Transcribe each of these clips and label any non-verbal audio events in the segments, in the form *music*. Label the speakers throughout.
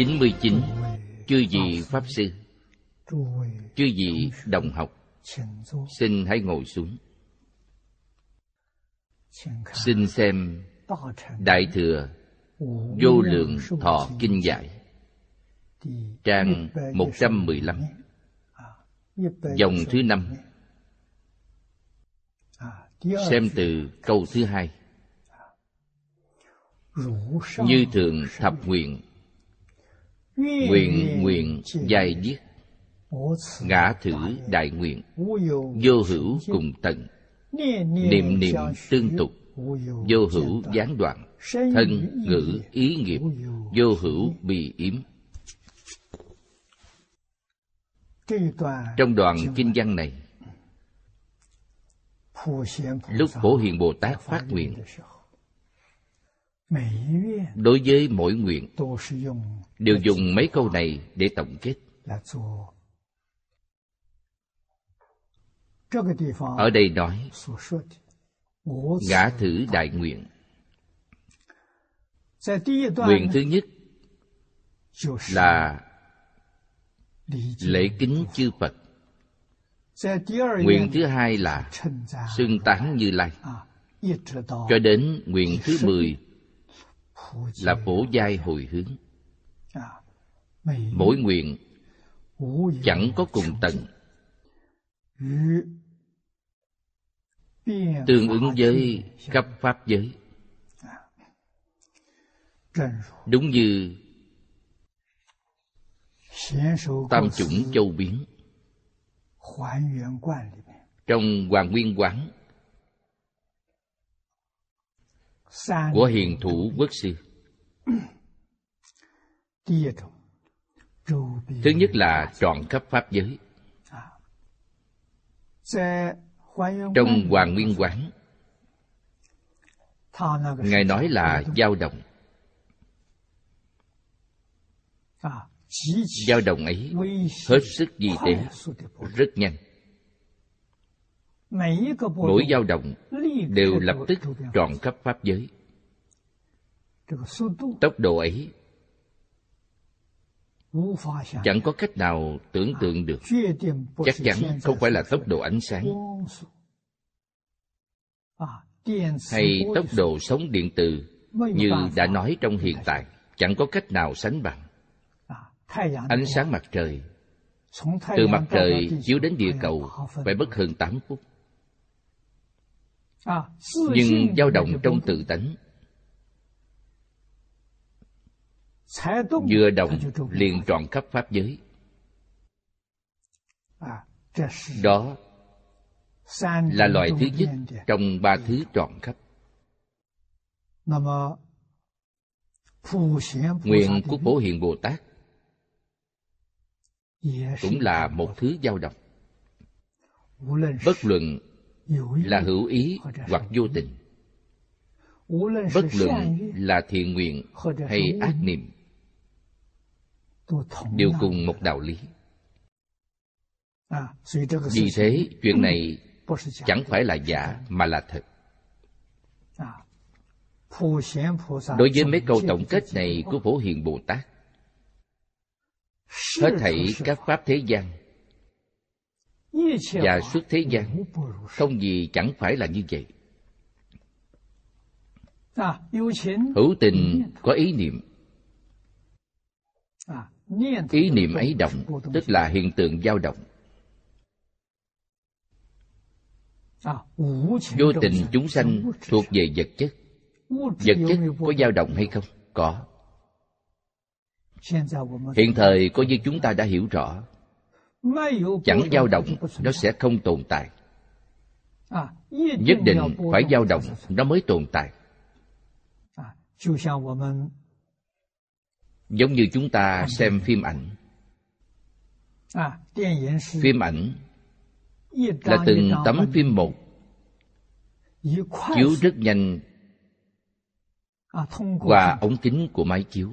Speaker 1: 99 Chư vị Pháp Sư, Chư vị đồng học, Xin hãy ngồi xuống. Xin xem Đại Thừa Vô Lượng Thọ Kinh Giải, Trang 115 Dòng thứ năm. Xem từ câu thứ hai. Như thường thập nguyện Nguyện nguyện dài viết. Ngã thử đại nguyện. Vô hữu cùng tận. Niệm niệm tương tục. Vô hữu gián đoạn. Thân ngữ ý nghiệp. Vô hữu bị yếm. Trong đoạn kinh văn này Lúc Phổ Hiền Bồ Tát phát nguyện Đối với mỗi nguyện Đều dùng mấy câu này để tổng kết. Ở đây nói Ngã thử đại nguyện. Nguyện thứ nhất là lễ kính chư Phật. Nguyện thứ hai là xưng tán Như Lai. Cho đến nguyện thứ mười là phổ giai hồi hướng. Mỗi nguyện chẳng có cùng tận tương ứng với cấp pháp giới. Đúng như tam chủng châu biến. Trong hoàng nguyên quán của hiền thủ quốc sư thứ nhất là trọn khắp pháp giới. Trong hoàng nguyên quán, ngài nói là dao động dao động ấy hết sức di tế, rất nhanh. Mỗi dao động đều lập tức trọn khắp pháp giới. Tốc độ ấy chẳng có cách nào tưởng tượng được. chắc chắn không phải là tốc độ ánh sáng. hay tốc độ sóng điện từ như đã nói trong hiện tại. Chẳng có cách nào sánh bằng. Ánh sáng mặt trời. Từ mặt trời chiếu đến địa cầu phải mất hơn 8 phút. Nhưng dao động trong tự tánh vừa động liền trọn khắp pháp giới. Đó là loại thứ nhất trong ba thứ trọn khắp. Nguyện của bổ hiện bồ tát cũng là một thứ dao động. Bất luận là hữu ý hoặc vô tình. Bất luận là thiện nguyện hay ác niệm đều cùng một đạo lý. Vì thế chuyện này chẳng phải là giả mà là thật. Đối với mấy câu tổng kết này của phổ hiền bồ tát hết thảy các pháp thế gian và suốt thế gian không gì chẳng phải là như vậy. Hữu tình có ý niệm ý niệm ấy động tức là hiện tượng dao động. Vô tình chúng sanh thuộc về vật chất. Vật chất có dao động hay không? Có. Hiện thời coi như chúng ta đã hiểu rõ. Chẳng dao động, nó sẽ không tồn tại. Nhất định phải dao động, nó mới tồn tại giống như chúng ta xem phim ảnh. Phim ảnh là từng tấm phim một. Chiếu rất nhanh qua ống kính của máy chiếu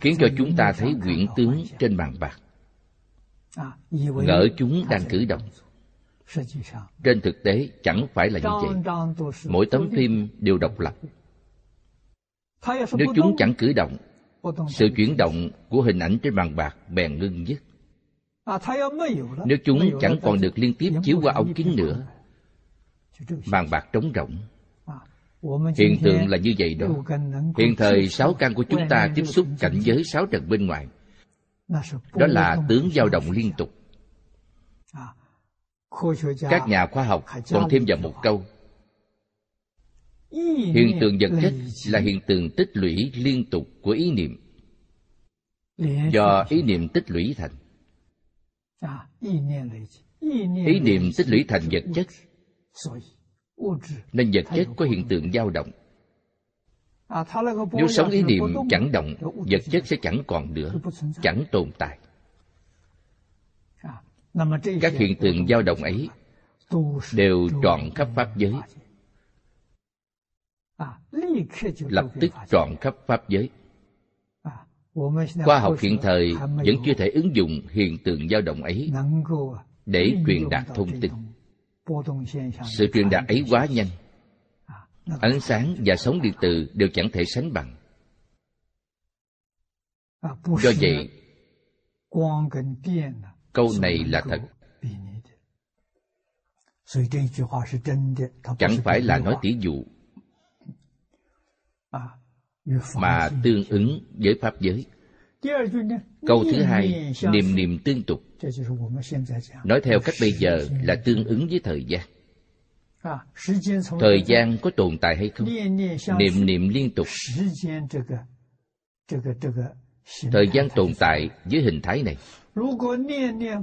Speaker 1: khiến cho chúng ta thấy quyển tướng trên bàn bạc. Ngỡ chúng đang cử động. trên thực tế chẳng phải là như vậy. mỗi tấm phim đều độc lập. Nếu chúng chẳng cử động sự chuyển động của hình ảnh trên bàn bạc bèn ngưng dứt nếu chúng chẳng còn được liên tiếp chiếu qua ống kính nữa bàn bạc trống rỗng. Hiện tượng là như vậy đó. hiện thời sáu căn của chúng ta tiếp xúc cảnh giới sáu trần bên ngoài. Đó là tướng dao động liên tục. Các nhà khoa học còn thêm vào một câu hiện tượng vật chất là hiện tượng tích lũy liên tục của ý niệm do ý niệm tích lũy thành ý niệm tích lũy thành vật chất nên vật chất có hiện tượng dao động nếu sống ý niệm chẳng động vật chất sẽ chẳng còn nữa chẳng tồn tại các hiện tượng dao động ấy đều trọn khắp pháp giới lập tức trọn khắp pháp giới。khoa học hiện thời vẫn chưa thể ứng dụng hiện tượng dao động ấy để truyền đạt thông tin sự truyền đạt ấy quá nhanh ánh sáng và sóng điện từ đều chẳng thể sánh bằng。do vậy câu này là thật。chẳng phải là nói tỉ dụ mà tương ứng với pháp giới. Câu thứ hai, niềm niệm tương tục. Nói theo cách bây giờ là tương ứng với thời gian. Thời gian có tồn tại hay không? Niệm niệm liên tục. Thời gian tồn tại với hình thái này.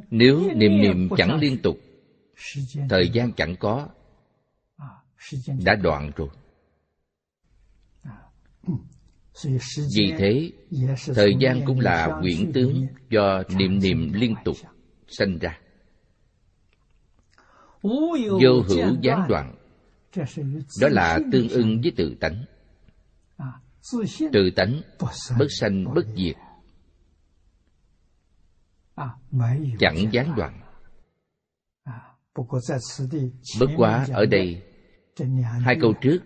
Speaker 1: Nếu niệm niệm chẳng liên tục, thời gian chẳng có, đã đoạn rồi vì thế, thời gian cũng là quyển tướng do niệm niệm liên tục sanh ra. Vô hữu gián đoạn, đó là tương ưng với tự tánh. Tự tánh bất sanh bất diệt, chẳng gián đoạn. Bất quá ở đây, hai câu trước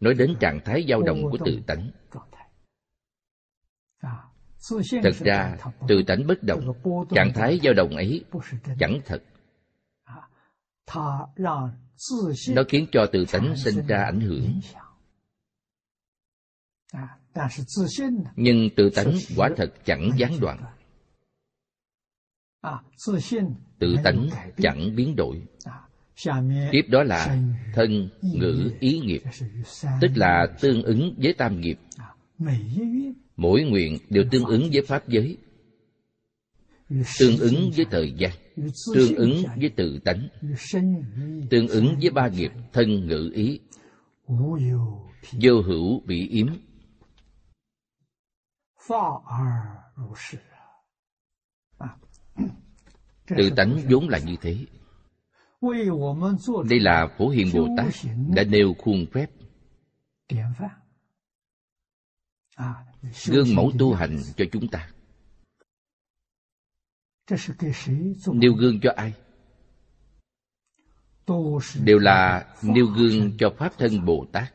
Speaker 1: nói đến trạng thái dao động của tự tánh. Thật ra, tự tánh bất động, trạng thái dao động ấy chẳng thật. Nó khiến cho tự tánh sinh ra ảnh hưởng. Nhưng tự tánh quả thật chẳng gián đoạn. Tự tánh chẳng biến đổi tiếp đó là thân ngữ ý nghiệp. tức là tương ứng với tam nghiệp. Mỗi nguyện đều tương ứng với pháp giới. Tương ứng với thời gian. Tương ứng với tự tánh. Tương ứng với ba nghiệp thân ngữ ý. Vô hữu bị yếm. Tự *clears throat* tánh vốn là như thế đây là phổ hiền bồ tát đã nêu khuôn phép. gương mẫu tu hành cho chúng ta. nêu gương cho ai? đều là nêu gương cho pháp thân bồ tát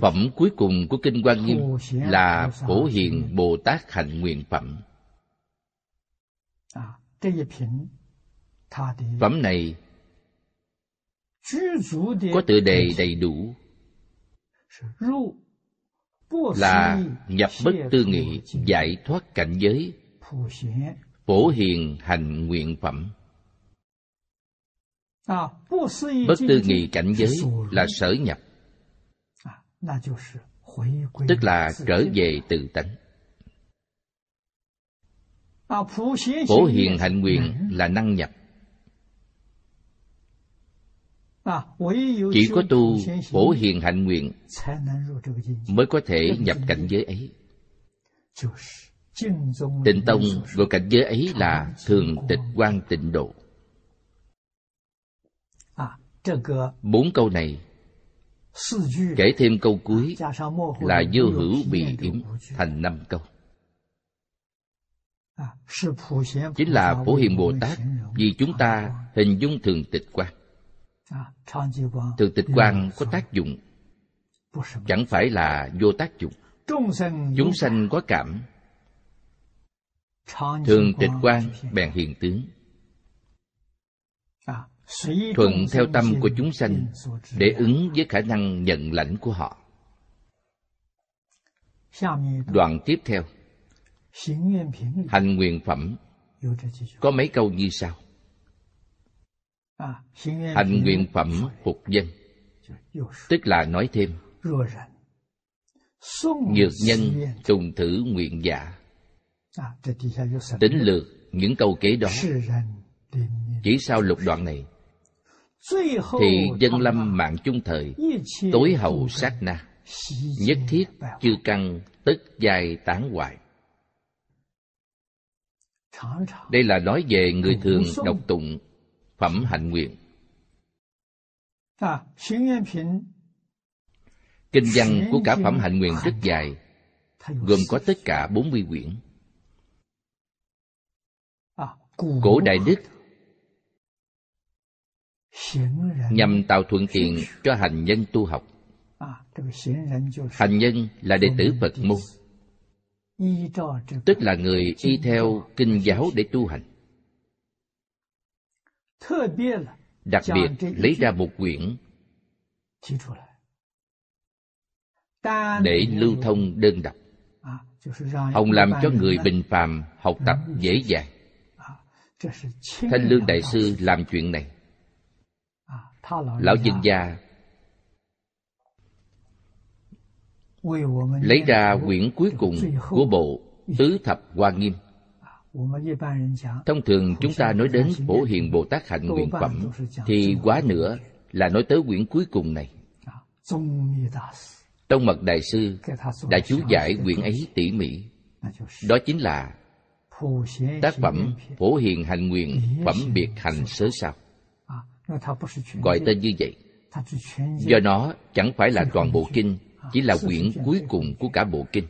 Speaker 1: Phẩm cuối cùng của Kinh Quan Nghiêm là Phổ Hiền Bồ Tát Hạnh Nguyện Phẩm. Phẩm này có tựa đề đầy đủ. Là nhập bất tư nghị giải thoát cảnh giới. Phổ hiền hành nguyện phẩm. Bất tư nghị cảnh giới là sở nhập tức là trở về tự tánh。phổ hiền hạnh nguyện là năng nhập。chỉ có tu phổ hiền hạnh nguyện mới có thể nhập cảnh giới ấy。tịnh tông gọi cảnh giới ấy là thường tịch quan tịnh độ。bốn câu này kể thêm câu cuối là vô hữu bị yếm thành năm câu. chính là phổ hiền bồ tát vì chúng ta hình dung thường tịch quan thường tịch quan có tác dụng chẳng phải là vô tác dụng. chúng sanh có cảm thường tịch quan bèn hiện tướng thuận theo tâm của chúng sanh để ứng với khả năng nhận lãnh của họ. Đoạn tiếp theo. Hành nguyện phẩm. Có mấy câu như sau? Hành nguyện phẩm phục dân. Tức là nói thêm. Nhược nhân trùng thử nguyện giả. Tính lược những câu kế đó. Chỉ sau lục đoạn này thì dân lâm mạng chung thời, tối hậu sát na. Nhất thiết chư căn tức giai tán hoại. Đây là nói về người thường đọc tụng phẩm hạnh nguyện. Kinh văn của cả phẩm hạnh nguyện rất dài, gồm có tất cả 40 quyển. Cổ đại đức nhằm tạo thuận tiện cho hành nhân tu học. Hành nhân là đệ tử phật môn. Tức là người y theo kinh giáo để tu hành. Đặc biệt lấy ra một quyển để lưu thông đơn độc. Hồng làm cho người bình phàm học tập dễ dàng. Thanh lương đại sư làm chuyện này lão dân gia lấy ra quyển cuối cùng của bộ tứ thập hoa nghiêm. thông thường chúng ta nói đến phổ hiền bồ tát hạnh nguyện phẩm thì quá nữa là nói tới quyển cuối cùng này. tông mật đại sư đã chú giải quyển ấy tỉ mỉ. đó chính là tác phẩm phổ hiền hành nguyện phẩm biệt hành sớ sao gọi tên như vậy. Do nó chẳng phải là toàn bộ kinh chỉ là quyển cuối cùng của cả bộ kinh.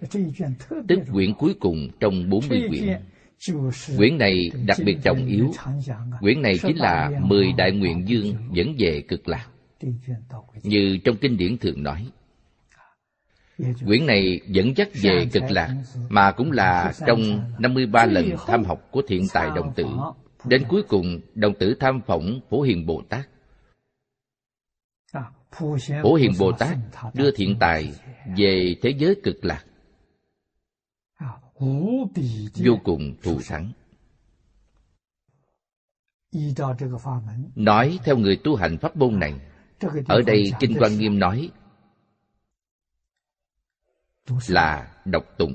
Speaker 1: Tức quyển cuối cùng trong 40 quyển. quyển này đặc biệt trọng yếu. quyển này chính là mười đại nguyện dương dẫn về cực lạc. Như trong kinh điển thường nói quyển này dẫn dắt về cực lạc mà cũng là trong 53 lần tham học của thiện tài đồng tử đến cuối cùng đồng tử tham phỏng phổ hiền bồ tát. Phổ Hiền Bồ Tát đưa thiện tài về thế giới cực lạc. Vô cùng thù thắng nói theo người tu hành pháp môn này ở đây kinh quan nghiêm nói là độc tụng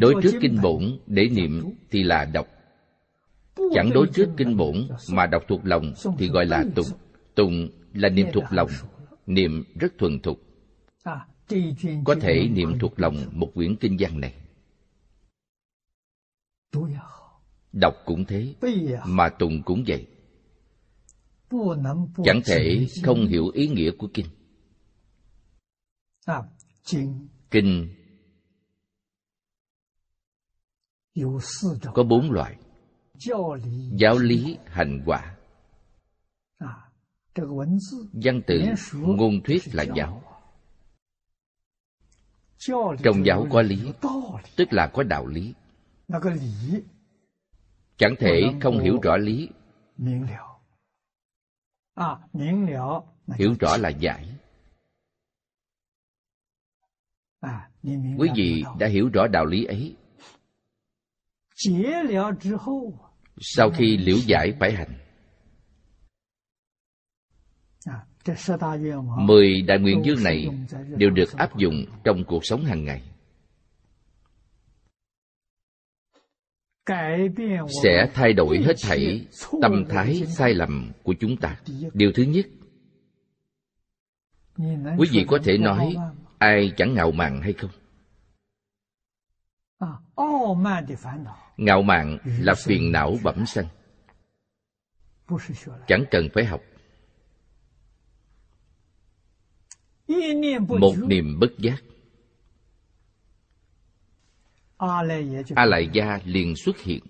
Speaker 1: đối trước kinh bổn để niệm thì là đọc chẳng đối trước kinh bổn mà đọc thuộc lòng thì gọi là tụng. tụng là niệm thuộc lòng. niệm rất thuần thục. Có thể niệm thuộc lòng một quyển kinh văn này. Đọc cũng thế mà tụng cũng vậy. Chẳng thể không hiểu ý nghĩa của kinh. Kinh có bốn loại. giáo lý hành quả. văn tự ngôn thuyết là giáo。trong giáo có lý tức là có đạo lý。chẳng thể không hiểu rõ lý。hiểu rõ là giải。quý vị đã hiểu rõ đạo lý ấy sau khi liễu giải phải hành. mười đại nguyện dương này đều được áp dụng trong cuộc sống hàng ngày. Sẽ thay đổi hết thảy tâm thái sai lầm của chúng ta. Điều thứ nhất quý vị có thể nói ai chẳng ngạo mạn hay không ngạo mạn là phiền não bẩm sanh. Chẳng cần phải học. Một niềm bất giác. A lại gia liền xuất hiện.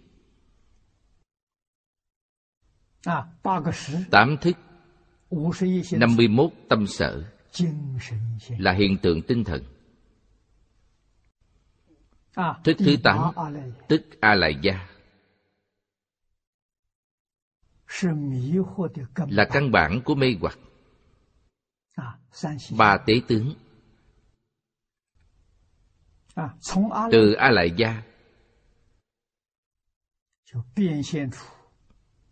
Speaker 1: Tám thức. Năm mươi mốt tâm sở. Là hiện tượng tinh thần thức thứ tám tức a lại gia là căn bản của mê hoặc. Ba tế tướng. Từ a lại gia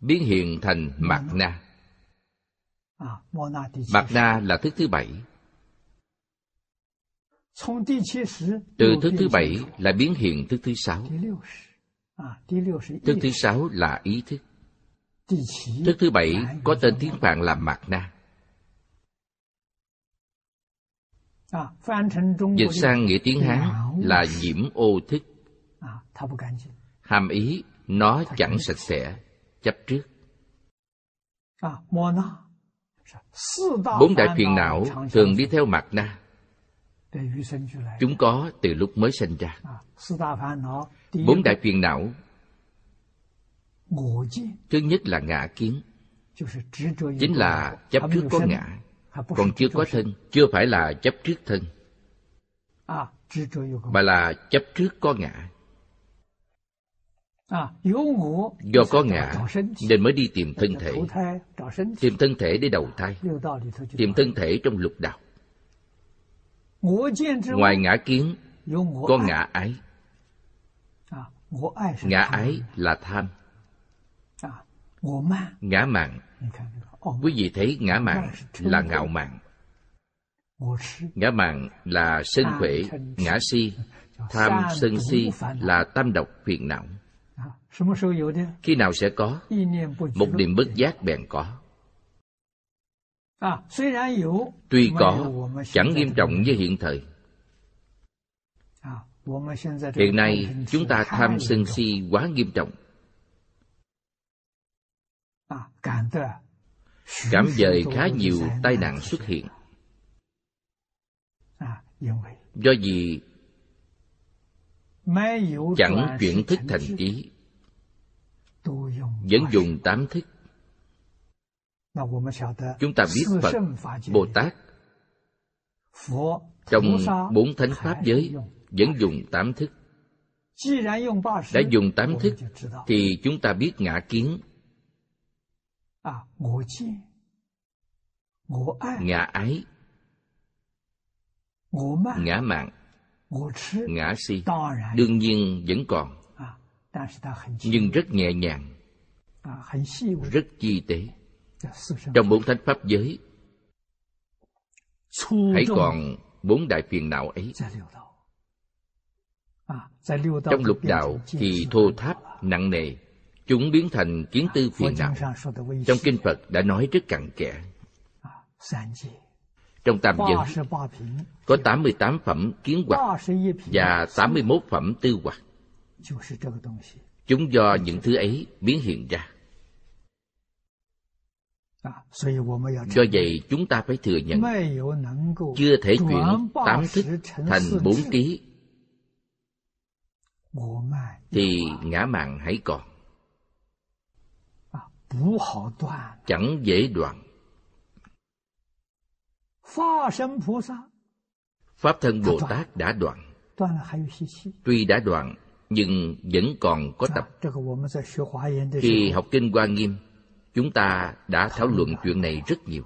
Speaker 1: biến hiện thành mạt na. Mạt na là thức thứ bảy từ thức thứ bảy là biến hiện thức thứ sáu. thức thứ sáu là ý thức. thức thứ bảy có tên tiếng phạn là mạt na. dịch sang nghĩa tiếng hán là nhiễm ô thức. hàm ý nó chẳng sạch sẽ chấp trước. bốn đại phiền não thường đi theo mặt na chúng có từ lúc mới sinh ra. Bốn đại phiền não. Thứ nhất là ngã kiến. Chính là chấp trước có ngã. Còn chưa có thân chưa phải là chấp trước thân. Mà là chấp trước có ngã. Do có ngã nên mới đi tìm thân thể. tìm thân thể để đầu thai. Tìm thân thể trong lục đạo ngoài ngã kiến có ngã ái ngã ái là tham. Ngã mạn quý vị thấy ngã mạn là ngạo mạn. Ngã mạn là sân khỏe ngã si. Tham sân si là tam độc phiền não. Khi nào sẽ có? Một niệm bất giác bèn có tuy có chẳng nghiêm trọng như hiện thời. Hiện nay chúng ta tham sân si quá nghiêm trọng. Cảm dời khá nhiều tai nạn xuất hiện. Do gì chẳng chuyển thức thành trí vẫn dùng tám thức chúng ta biết phật bồ tát trong bốn thánh pháp giới vẫn dùng tám thức。đã dùng tám thức thì chúng ta biết ngã kiến。ngã ái ngã mạng ngã si đương nhiên vẫn còn。nhưng rất nhẹ nhàng。rất chi tế trong bốn thánh pháp giới hãy còn bốn đại phiền não ấy. Trong lục đạo thì thô tháp nặng nề chúng biến thành kiến tư phiền não. Trong kinh phật đã nói rất cặn kẽ. Trong tam giới có 88 phẩm kiến hoặc và 81 phẩm tư hoặc. Chúng do những thứ ấy biến hiện ra do vậy chúng ta phải thừa nhận chưa thể chuyển tám thức thành bốn trí thì ngã mạng hãy còn. Chẳng dễ đoạn. pháp thân bồ tát đã đoạn. tuy đã đoạn nhưng vẫn còn có tập khi học kinh hoa nghiêm chúng ta đã thảo luận chuyện này rất nhiều.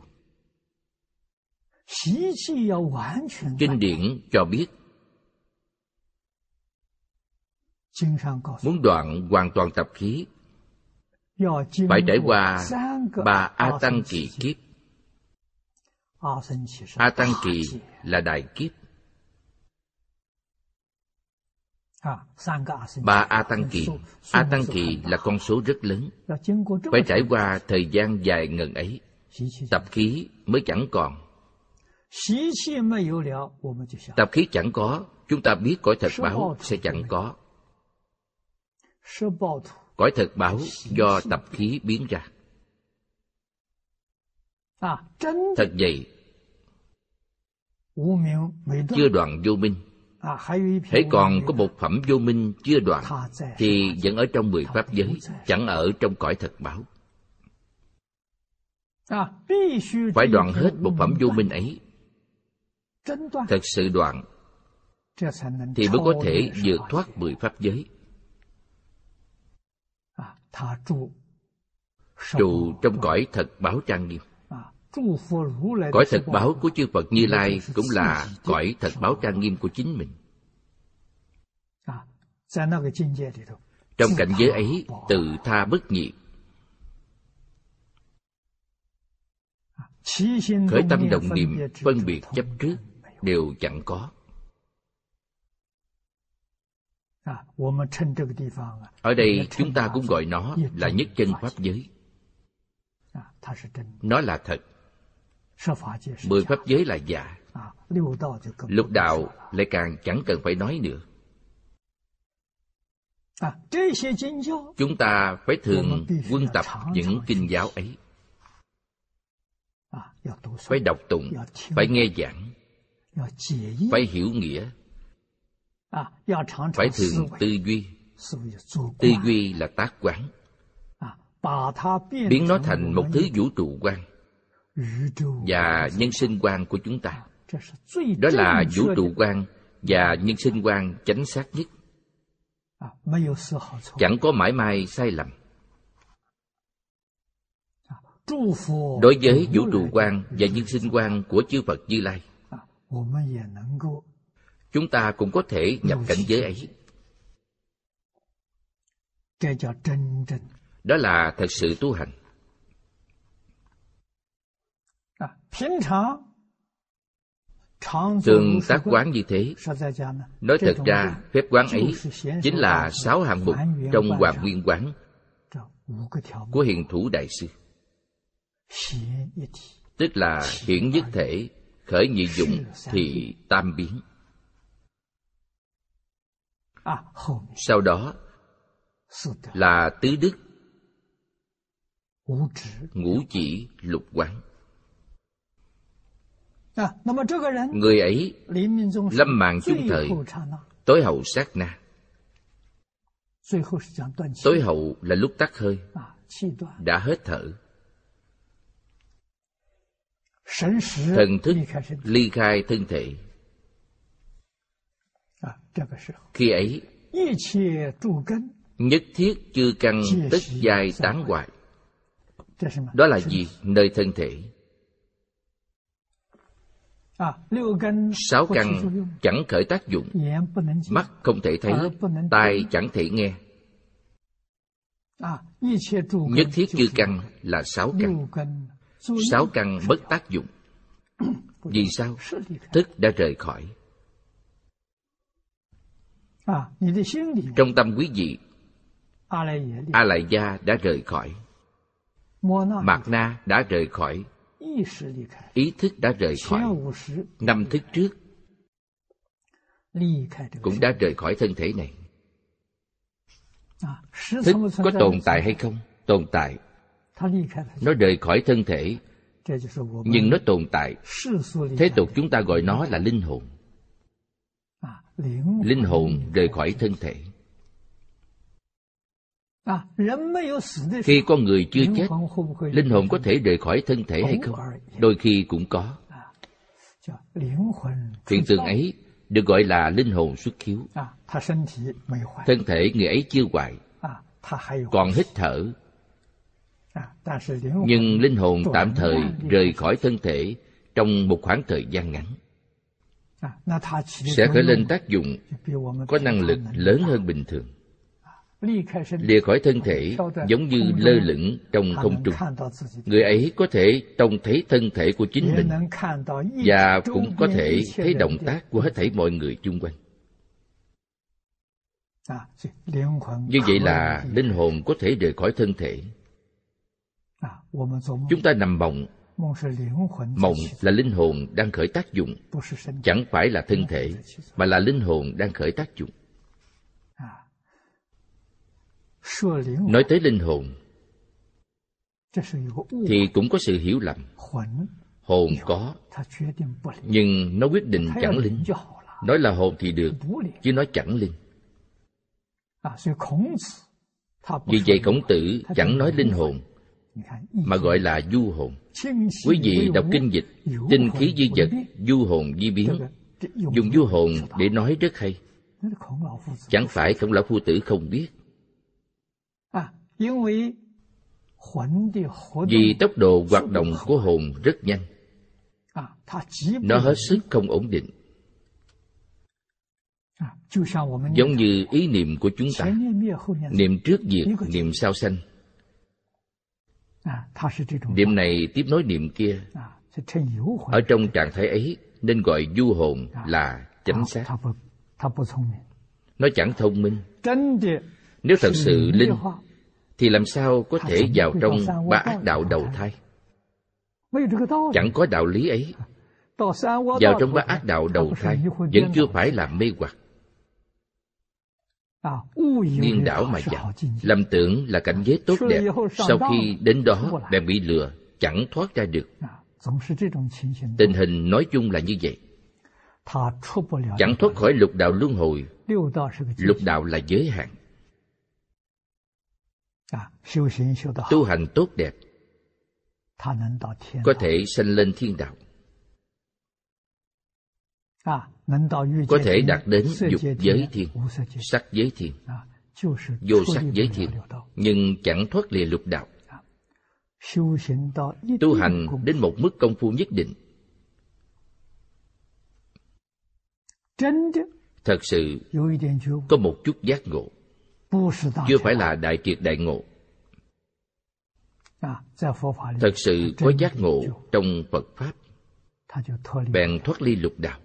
Speaker 1: Kinh điển cho biết, muốn đoạn hoàn toàn tập khí, phải trải qua ba a tăng kỳ kiếp. A tăng kỳ là đại kiếp. Ba a tăng kỳ. A tăng kỳ là con số rất lớn. Phải trải qua thời gian dài ngần ấy tập khí mới chẳng còn. Tập khí chẳng có chúng ta biết cõi thật báo sẽ chẳng có. Cõi thật báo do tập khí biến ra. Thật vậy chưa đoạn vô minh hãy còn có một phẩm vô minh chưa đoạn thì vẫn ở trong mười pháp giới chẳng ở trong cõi thật báo. Phải đoạn hết một phẩm vô minh ấy. Thật sự đoạn thì mới có thể vượt thoát mười pháp giới. Trụ. Trong cõi thật báo trang nghiêm cõi thật báo của chư phật như lai cũng là cõi thật báo trang nghiêm của chính mình. Trong cảnh giới ấy tự tha bất nhị. Khởi tâm động niệm phân biệt chấp trước đều chẳng có. Ở đây chúng ta cũng gọi nó là nhất chân pháp giới. Nó là thật mười pháp giới là giả. lục đạo lại càng chẳng cần phải nói nữa. chúng ta phải thường quân tập những kinh giáo ấy. phải đọc tụng phải nghe giảng phải hiểu nghĩa phải thường tư duy. tư duy là tác quán. biến nó thành một thứ vũ trụ quan và nhân sinh quan của chúng ta. Đó là vũ trụ quan và nhân sinh quan chánh xác nhất. Chẳng có mãi may sai lầm. Đối với vũ trụ quan và nhân sinh quan của chư phật như lai, chúng ta cũng có thể nhập cảnh giới ấy. Đó là thật sự tu hành. Thường tác quán như thế. Nói thật ra phép quán ấy chính là sáu hạng mục trong hoàng nguyên quán của hiền thủ đại sư. Tức là hiển nhất thể khởi nhị dụng thì tam biến. Sau đó là tứ đức ngũ chỉ lục quán người ấy lâm mạng chung thời. tối hậu sát na. Tối hậu là lúc tắt hơi. Đã hết thở. Thần thức ly khai thân thể. Khi ấy nhất thiết chư căn tất giai tán hoại. Đó là gì? Nơi thân thể sáu căn chẳng khởi tác dụng. Mắt không thể thấy tai chẳng thể nghe. Nhất thiết chư căn là sáu căn. Sáu căn bất tác dụng. *coughs* Vì sao? Thức đã rời khỏi. Trong tâm quý vị a lại gia đã rời khỏi. Mạt na đã rời khỏi ý thức đã rời khỏi. năm thức trước. cũng đã rời khỏi thân thể này. thức có tồn tại hay không? Tồn tại. nó rời khỏi thân thể. nhưng nó tồn tại. thế tục chúng ta gọi nó là linh hồn. Linh hồn rời khỏi thân thể khi con người chưa chết linh hồn có thể rời khỏi thân thể hay không đôi khi cũng có. Hiện tượng ấy được gọi là linh hồn xuất khiếu. Thân thể người ấy chưa hoại còn hít thở. Nhưng linh hồn tạm thời rời khỏi thân thể trong một khoảng thời gian ngắn. Sẽ khởi lên tác dụng có năng lực lớn hơn bình thường lìa khỏi thân thể giống như lơ lửng trong không trung người ấy có thể trông thấy thân thể của chính mình và cũng có thể thấy động tác của hết thảy mọi người chung quanh như vậy là linh hồn có thể rời khỏi thân thể。chúng ta nằm mộng mộng là linh hồn đang khởi tác dụng chẳng phải là thân thể mà là linh hồn đang khởi tác dụng nói tới linh hồn. thì cũng có sự hiểu lầm. hồn có nhưng nó quyết định chẳng linh. nói là hồn thì được chứ nói chẳng linh. vì vậy khổng tử chẳng nói linh hồn mà gọi là du hồn. quý vị đọc kinh dịch tinh khí di vật du hồn di biến dùng du hồn để nói rất hay chẳng phải khổng lão phu tử không biết vì tốc độ hoạt động của hồn rất nhanh. nó hết sức không ổn định. giống như ý niệm của chúng ta. niệm trước diệt niệm sau sanh. niệm này tiếp nối niệm kia. ở trong trạng thái ấy nên gọi du hồn là chánh xác. nó chẳng thông minh nếu thật sự linh thì làm sao có thể vào trong ba ác đạo đầu thai? Chẳng có đạo lý ấy. Vào trong ba ác đạo đầu thai vẫn chưa phải là mê hoặc. Điên đảo mà chạy lầm tưởng là cảnh giới tốt đẹp. sau khi đến đó bèn bị lừa chẳng thoát ra được. Tình hình nói chung là như vậy. Chẳng thoát khỏi lục đạo luân hồi. Lục đạo là giới hạn tu hành tốt đẹp. có thể sanh lên thiên đạo. có thể đạt đến dục giới thiên sắc giới thiên。vô sắc giới thiên nhưng chẳng thoát lìa lục đạo。tu hành đến một mức công phu nhất định。thật sự có một chút giác ngộ chưa phải là đại kiệt đại ngộ. Thật sự có giác ngộ trong phật pháp. Bèn thoát ly lục đạo.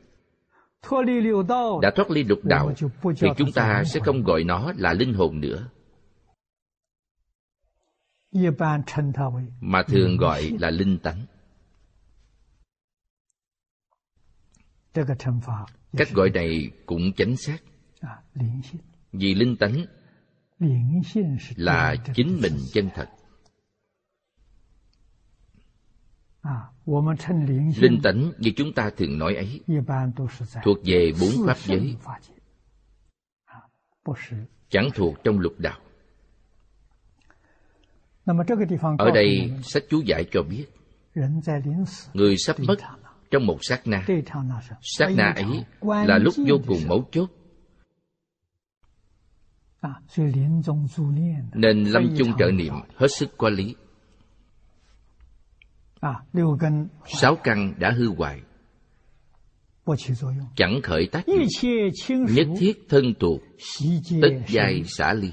Speaker 1: Đã thoát ly lục đạo thì chúng ta sẽ không gọi nó là linh hồn nữa. Mà thường gọi là linh tánh. Cách gọi này cũng chánh xác. Vì linh tánh là chính mình chân thật. Linh tánh như chúng ta thường nói ấy thuộc về bốn pháp giới. chẳng thuộc trong lục đạo. Ở đây sách chú giải cho biết người sắp mất trong một sát na. Sát na ấy là lúc vô cùng mấu chốt nên lâm chung trợ niệm hết sức có lý. Sáu căn đã hư hoại. Chẳng khởi tác dụng nhất thiết thân tuột tất giai xả ly.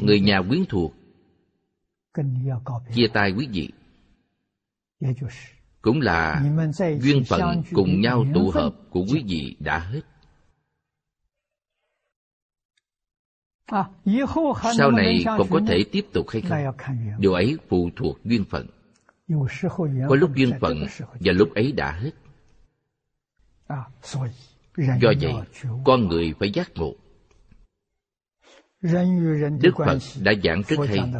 Speaker 1: Người nhà quyến thuộc chia tay quý vị. Cũng là duyên phận cùng nhau tụ hợp của quý vị đã hết sau này còn có thể tiếp tục hay không? Điều ấy phụ thuộc duyên phận. Có lúc duyên phận và lúc ấy đã hết. Do vậy con người phải giác ngộ. Đức phật đã giảng rất hay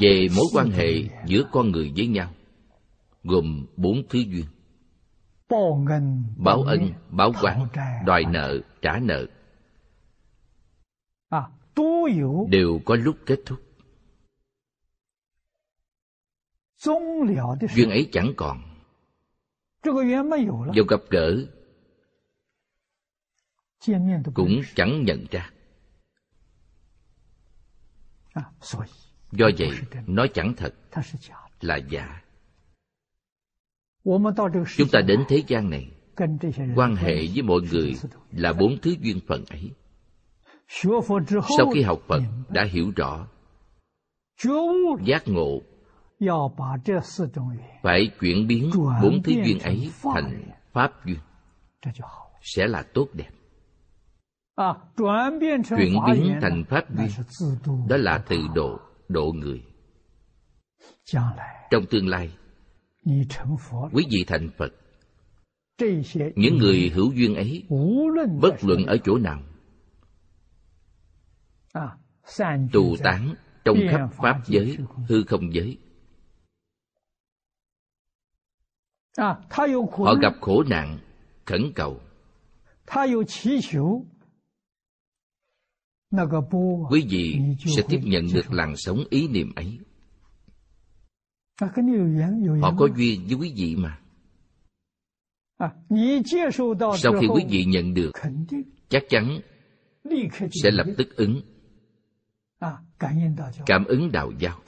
Speaker 1: về mối quan hệ giữa con người với nhau gồm bốn thứ duyên. Báo ân báo quán đòi nợ trả nợ đều có lúc kết thúc. Duyên ấy chẳng còn. Dù gặp gỡ cũng chẳng nhận ra. Do vậy nó chẳng thật là giả. Chúng ta đến thế gian này. Quan hệ với mọi người là bốn thứ duyên phận ấy sau khi học phật đã hiểu rõ giác ngộ phải chuyển biến bốn thứ duyên ấy thành pháp duyên. Sẽ là tốt đẹp. Chuyển biến thành pháp duyên đó là tự độ độ người. Trong tương lai quý vị thành phật những người hữu duyên ấy bất luận ở chỗ nào tù tán trong khắp pháp giới hư không giới. Họ gặp khổ nạn khẩn cầu. Quý vị sẽ tiếp nhận được làn sóng ý niệm ấy. Họ có duyên với quý vị mà. Sau khi quý vị nhận được chắc chắn sẽ lập tức ứng cảm ứng đạo giao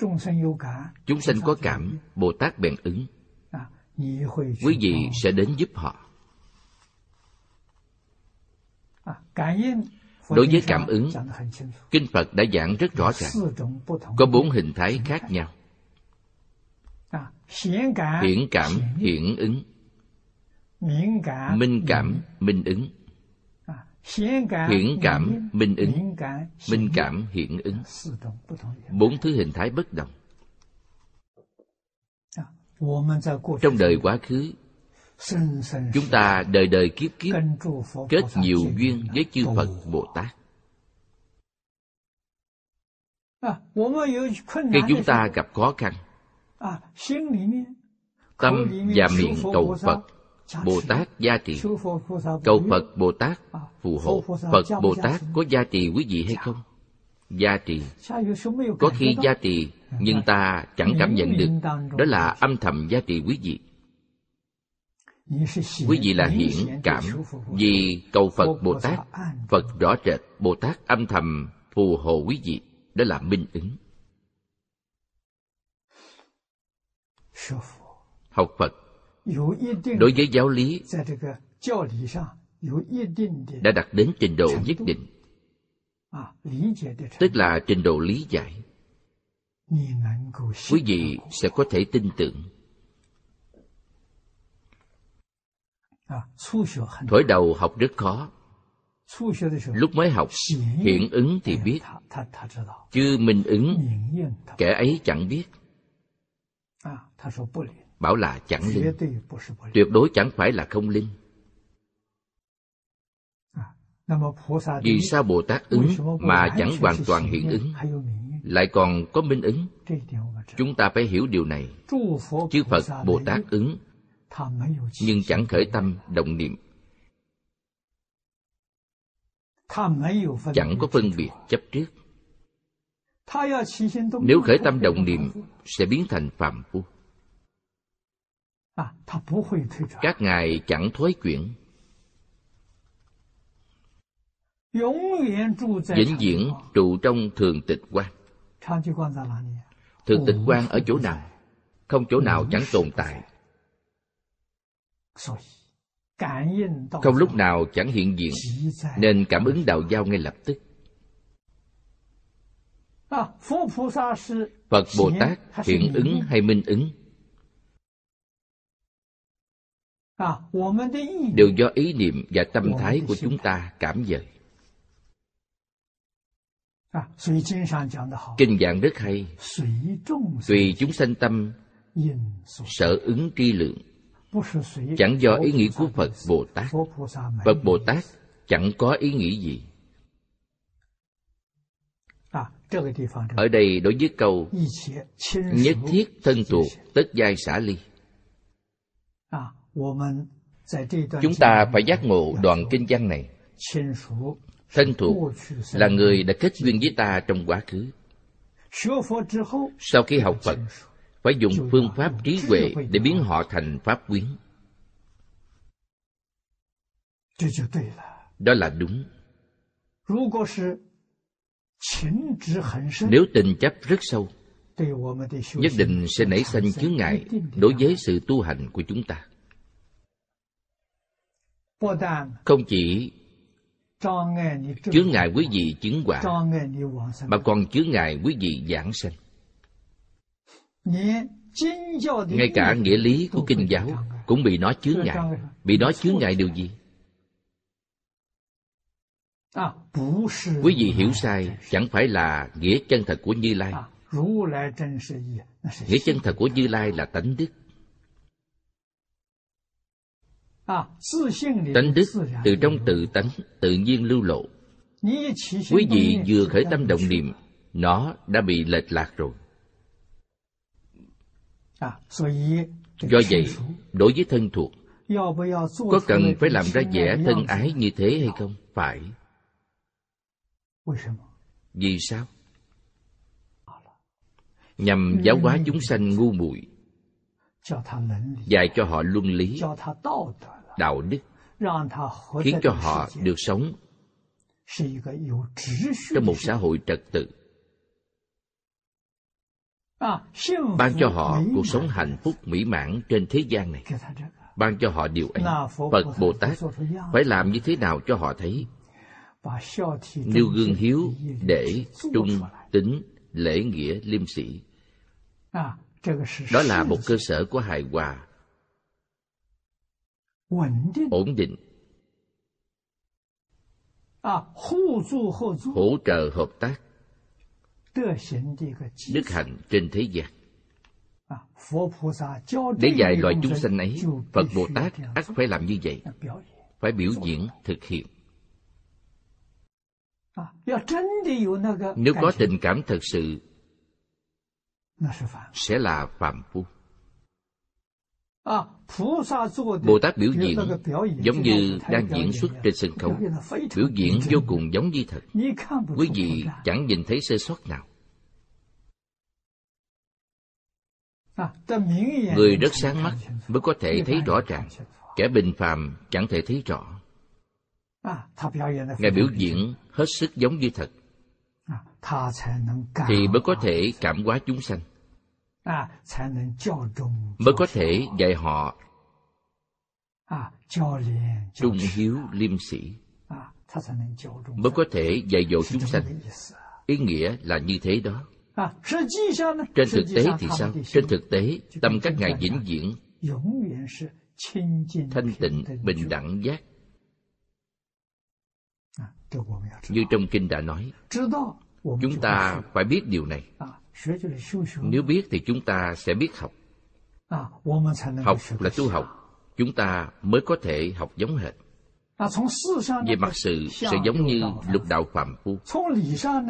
Speaker 1: chúng sanh có cảm bồ tát bèn ứng。quý vị sẽ đến giúp họ。đối với cảm ứng kinh phật đã giảng rất rõ ràng。có bốn hình thái khác nhau hiển cảm hiển ứng。minh cảm minh ứng hiển cảm minh ứng. Minh cảm hiển ứng. Bốn thứ hình thái bất đồng trong đời quá khứ chúng ta đời đời kiếp kiếp kết nhiều duyên với chư phật bồ tát. Khi chúng ta gặp khó khăn tâm và miệng cầu phật bồ tát gia trì. Cầu phật bồ tát phù hộ. Phật bồ tát có gia trì quý vị hay không? Gia trì. Có khi gia trì, nhưng ta chẳng cảm nhận được. Đó là âm thầm gia trì quý vị. Quý vị là hiển cảm vì cầu phật bồ tát phật rõ rệt. Bồ tát âm thầm phù hộ quý vị. Đó là minh ứng. Học phật đối với giáo lý đã đạt đến trình độ nhất định. tức là trình độ lý giải. quý vị sẽ có thể tin tưởng. Thổi đầu học rất khó. Lúc mới học Hiện ứng thì biết. Chứ minh ứng Kẻ ấy chẳng biết Bảo là chẳng linh. Tuyệt đối chẳng phải là không linh. Vì sao Bồ Tát ứng Mà chẳng hoàn toàn hiện ứng? Lại còn có minh ứng? Chúng ta phải hiểu điều này. Chư Phật Bồ Tát ứng nhưng chẳng khởi tâm động niệm. Chẳng có phân biệt chấp trước. Nếu khởi tâm động niệm sẽ biến thành phạm phu các ngài chẳng thối chuyển. vĩnh viễn trụ trong thường tịch quan. thường tịch quan ở chỗ nào? Không chỗ nào chẳng tồn tại. không lúc nào chẳng hiện diện nên cảm ứng đạo giao ngay lập tức. phật bồ tát hiện ứng hay minh ứng đều do ý niệm và tâm thái của chúng ta cảm dời kinh giảng rất hay. Tùy chúng sanh tâm sở ứng tri lượng. Chẳng do ý nghĩ của phật bồ tát. Phật bồ tát chẳng có ý nghĩ gì. Ở đây đối với câu nhất thiết thân thuộc tất giai xả ly chúng ta phải giác ngộ đoạn kinh văn này. Thân thuộc là người đã kết duyên với ta trong quá khứ. Sau khi học phật phải dùng phương pháp trí huệ để biến họ thành pháp quyến đó là đúng. nếu tình chấp rất sâu nhất định sẽ nảy sinh chướng ngại đối với sự tu hành của chúng ta không chỉ chướng ngại quý vị chứng quả mà còn chướng ngại quý vị giảng sanh. Ngay cả nghĩa lý của kinh giáo cũng bị nó chướng ngại. bị nó chướng ngại điều gì? Quý vị hiểu sai chẳng phải là nghĩa chân thật của như lai. Nghĩa chân thật của như lai là tánh đức tánh đức từ trong tự tánh tự nhiên lưu lộ. quý vị vừa khởi tâm động niệm nó đã bị lệch lạc rồi. do vậy đối với thân thuộc có cần phải làm ra vẻ thân ái như thế hay không? Phải. vì sao? nhằm giáo hóa chúng sanh ngu muội. Dạy cho họ luân lý đạo đức khiến cho họ được sống trong một xã hội trật tự. Ban cho họ cuộc sống hạnh phúc mỹ mãn trên thế gian này. Ban cho họ điều ấy. Phật bồ tát phải làm như thế nào cho họ thấy? Nêu gương hiếu để trung tính lễ nghĩa liêm sĩ đó là một cơ sở của hài hòa ổn định. Hỗ trợ hợp tác. Đức hạnh trên thế gian. Để dạy loại chúng sanh ấy phật bồ tát ắt phải làm như vậy. Phải biểu diễn thực hiện. Nếu có tình cảm thật sự sẽ là phạm phu bồ tát biểu diễn giống như đang diễn xuất trên sân khấu biểu diễn vô cùng giống như thật。quý vị chẳng nhìn thấy sơ suất nào。người rất sáng mắt mới có thể thấy rõ ràng kẻ bình phàm chẳng thể thấy rõ。ngài biểu diễn hết sức giống như thật。thì mới có thể cảm hóa chúng sanh mới có thể dạy họ. Trung hiếu liêm sĩ mới có thể dạy dỗ chúng sanh. ý nghĩa là như thế đó. Trên thực tế thì sao? trên thực tế tâm các ngài vĩnh viễn. Thanh tịnh bình đẳng giác. Như trong kinh đã nói chúng ta phải biết điều này nếu biết thì chúng ta sẽ biết học. học là tu học. Chúng ta mới có thể học giống hệt. về mặt sự sẽ giống như lục đạo phạm phu.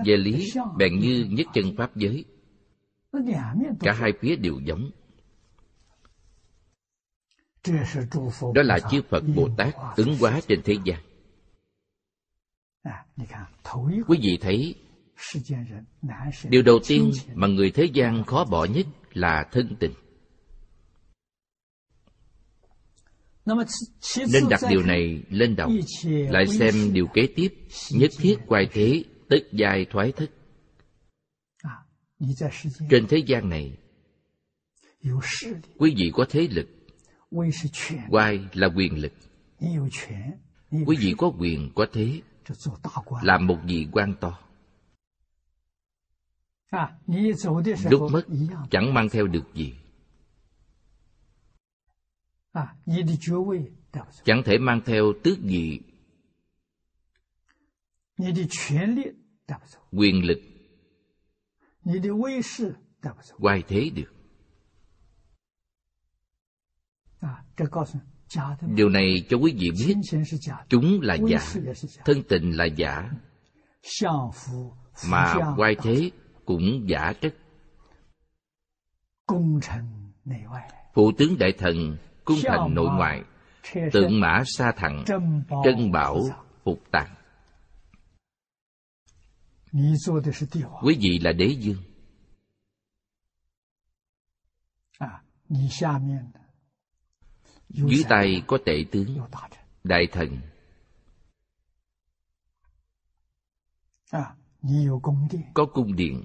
Speaker 1: về lý bèn như nhất chân pháp giới. cả hai phía đều giống. đó là chư phật bồ tát ứng hóa trên thế gian. quý vị thấy điều đầu tiên mà người thế gian khó bỏ nhất là thân tình. nên đặt điều này lên đầu lại xem điều kế tiếp nhất thiết quay thế tức giai thoái thất. trên thế gian này quý vị có thế lực. Quay là quyền lực. Quý vị có quyền có thế. Làm một vị quan to lúc mất chẳng mang theo được gì. chẳng thể mang theo tước gì. quyền lực. quay thế được. điều này cho quý vị biết chúng là giả thân tình là giả. Mà quay thế cũng giả chất phụ tướng đại thần cung thành nội ngoại tượng mã sa thẳng trân bảo phục tàng quý vị là đế dương dưới tay có tể tướng đại thần. Có cung điện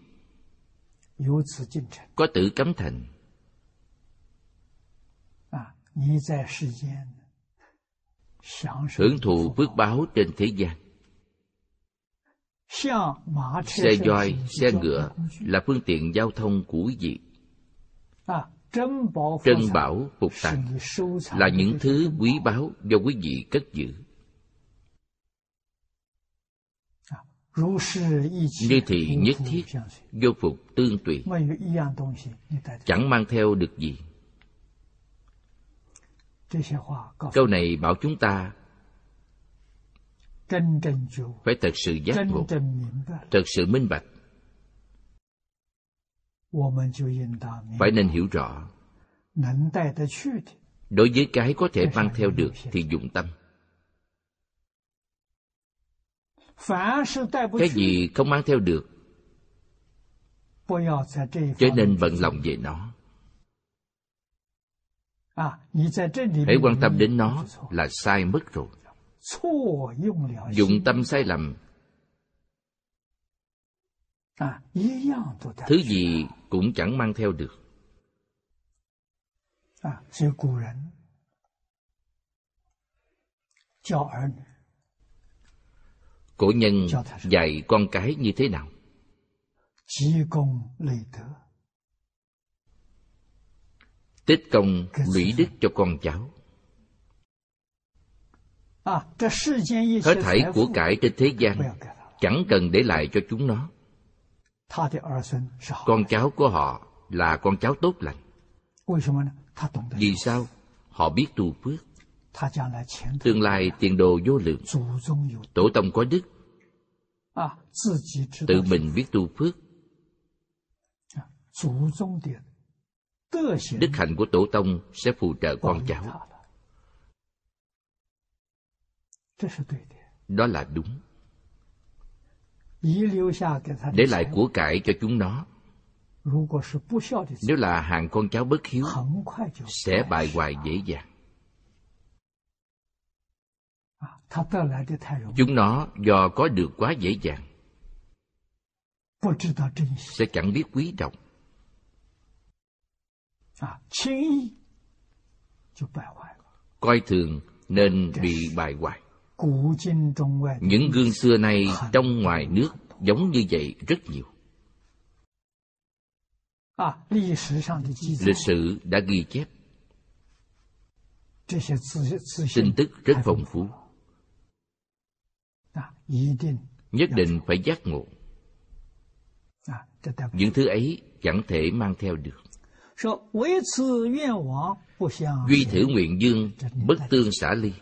Speaker 1: có tử cấm thành。hưởng thụ phước báo trên thế gian xe voi xe ngựa là phương tiện giao thông của vị trân bảo phục tặng là những thứ quý báu do quý vị cất giữ như thì nhất thiết vô phục tương tùy。chẳng mang theo được gì。câu này bảo chúng ta phải thật sự giác ngộ thật sự minh bạch。phải nên hiểu rõ。đối với cái có thể mang theo được thì dụng tâm cái gì không mang theo được. Cho nên bận lòng về nó. Hãy quan tâm đến nó là sai mất rồi. Dụng tâm sai lầm. Thứ gì cũng chẳng mang theo được cổ nhân dạy con cái như thế nào? Tích công lũy đức cho con cháu. Hết thảy của cải trên thế gian chẳng cần để lại cho chúng nó. Con cháu của họ là con cháu tốt lành. Vì sao? Họ biết tu phước. Tương lai tiền đồ vô lượng. Tổ tông có đức tự mình biết tu phước. đức hạnh của tổ tông sẽ phù trợ con cháu. đó là đúng. để lại của cải cho chúng nó. nếu là hàng con cháu bất hiếu sẽ bại hoại dễ dàng chúng nó do có được quá dễ dàng sẽ chẳng biết quý trọng. Coi thường nên bị bại hoại. Những gương xưa nay trong ngoài nước giống như vậy rất nhiều. Lịch sử đã ghi chép. tin tức rất phong phú nhất định phải giác ngộ. Những thứ ấy chẳng thể mang theo được. Duy thử nguyện dương bất tương xả ly.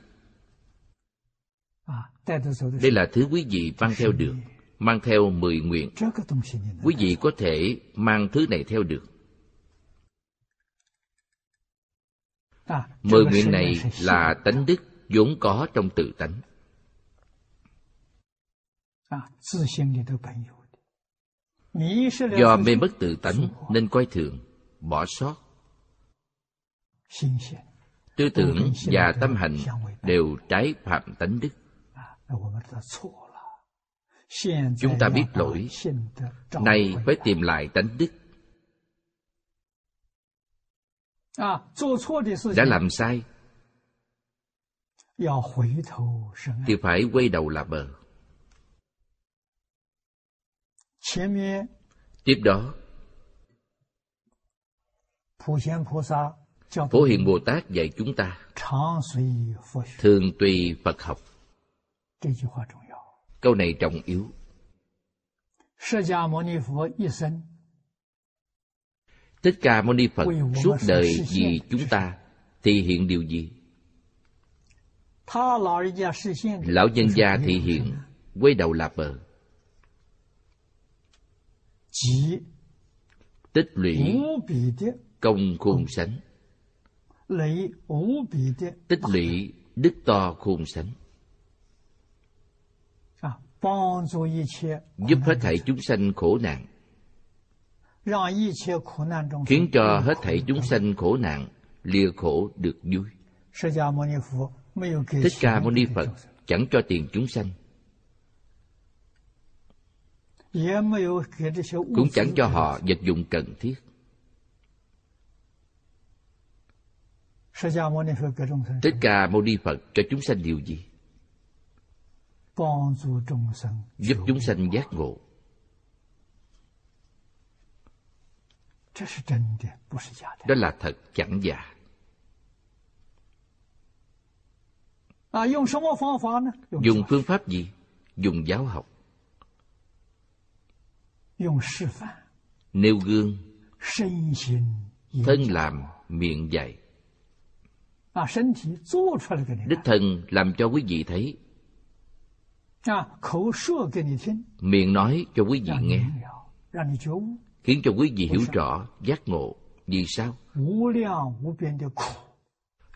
Speaker 1: Đây là thứ quý vị mang theo được mang theo mười nguyện. Quý vị có thể mang thứ này theo được. Mười nguyện này là tánh đức vốn có trong tự tánh do mê mất tự tánh nên coi thường bỏ sót. tư tưởng và tâm hành đều trái phạm tánh đức. chúng ta biết lỗi nay phải tìm lại tánh đức. đã làm sai thì phải quay đầu là bờ tiếp đó phổ hiền bồ tát dạy chúng ta. Thường tùy phật học. Câu này trọng yếu. Thích Ca Mâu Ni Phật suốt đời vì chúng ta thì hiện điều gì? Lão nhân gia thị hiện quay đầu là bờ tích lũy công khôn sánh. Tích lũy đức to khôn sánh. Giúp hết thảy chúng sanh khổ nạn. Khiến cho hết thảy chúng sanh khổ nạn lìa khổ được vui. Thích ca mâu ni phật chẳng cho tiền chúng sanh cũng chẳng cho họ vật dụng cần thiết Thích Ca Mâu Ni Phật cho chúng sanh điều gì? Giúp chúng sanh giác ngộ. Đó là thật chẳng giả. Dùng phương pháp gì? Dùng giáo học. Nêu gương Thân làm miệng dạy. Đích thân làm cho quý vị thấy. Miệng nói cho quý vị nghe. Khiến cho quý vị hiểu rõ, giác ngộ Vì sao?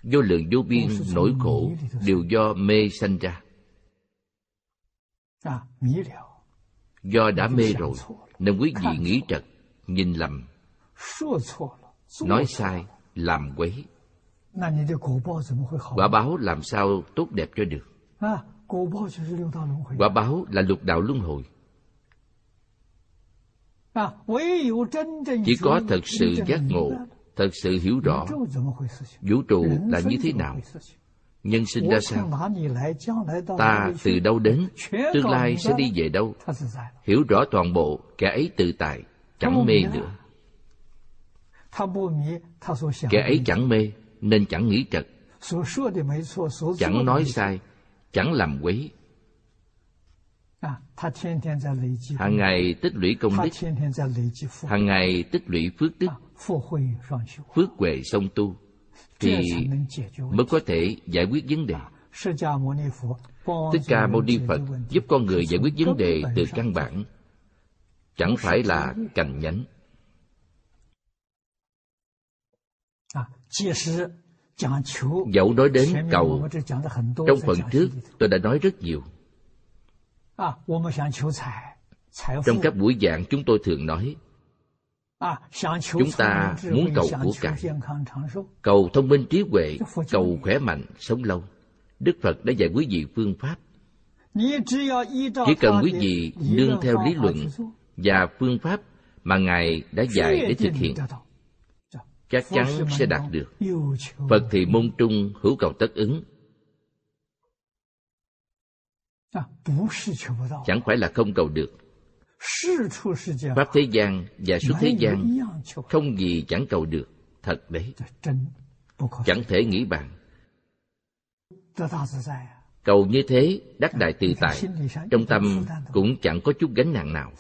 Speaker 1: vô lượng vô biên nỗi khổ đều do mê sanh ra. Do đã mê rồi nên quý vị nghĩ trật nhìn lầm. Nói sai làm quấy. Quả báo làm sao tốt đẹp cho được? Quả báo là lục đạo luân hồi. Chỉ có thật sự giác ngộ thật sự hiểu rõ vũ trụ là như thế nào nhân sinh ra sao? ta từ đâu đến? Tương lai sẽ đi về đâu? Hiểu rõ toàn bộ kẻ ấy tự tại chẳng mê nữa. Kẻ ấy chẳng mê nên chẳng nghĩ trật. Chẳng nói sai chẳng làm quấy. Hàng ngày tích lũy công đức. hàng ngày tích lũy phước đức. Phước huệ song tu thì mới có thể giải quyết vấn đề. Thích ca mâu ni phật giúp con người giải quyết vấn đề từ căn bản chẳng phải là cành nhánh. Dẫu nói đến cầu trong phần trước tôi đã nói rất nhiều. Trong các buổi giảng chúng tôi thường nói chúng ta muốn cầu của cải cầu thông minh trí huệ cầu khỏe mạnh sống lâu. Đức phật đã dạy quý vị phương pháp. chỉ cần quý vị nương theo lý luận và phương pháp mà ngài đã dạy để thực hiện chắc chắn sẽ đạt được. phật thì môn trung hữu cầu tất ứng. Chẳng phải là không cầu được pháp thế gian và suốt thế gian không gì chẳng cầu được. Thật đấy. Chẳng thể nghĩ bàn. Cầu như thế đắc đại tự tại trong tâm cũng chẳng có chút gánh nặng nào.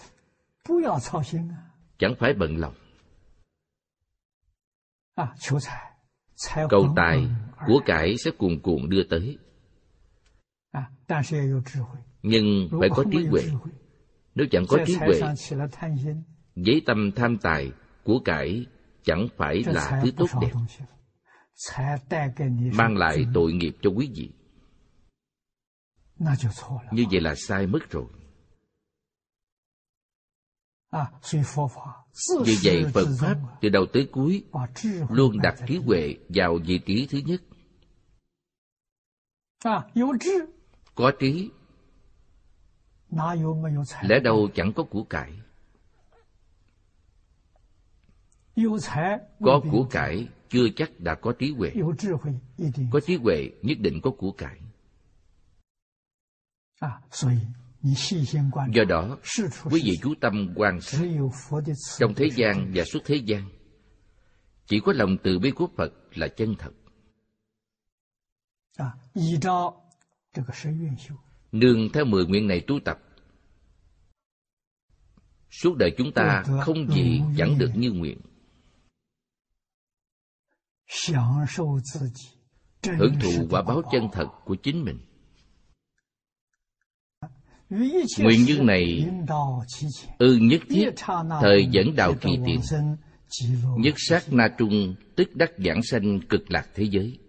Speaker 1: Chẳng phải bận lòng. Cầu tài của cải sẽ cuồn cuộn đưa tới. Nhưng phải có trí huệ nếu chẳng có trí huệ. Giấy tâm tham tài của cải chẳng phải là thứ tốt đẹp. Mang lại tội nghiệp cho quý vị. Như vậy là sai mất rồi. Vì vậy phật pháp từ đầu tới cuối luôn đặt trí huệ vào vị trí thứ nhất. Có trí lẽ đâu chẳng có của cải? Có của cải chưa chắc đã có trí huệ. Có trí huệ nhất định có của cải. Do đó quý vị chú tâm quan sát trong thế gian và suốt thế gian. Chỉ có lòng từ bi của phật là chân thật nương theo mười nguyện này tu tập. Suốt đời chúng ta không gì chẳng được như nguyện. hưởng thụ quả báo chân thật của chính mình. Nguyện dương này ư nhất thiết thời dẫn đạo kỳ tiền. Nhất sát na trung tức đắc giảng sanh cực lạc thế giới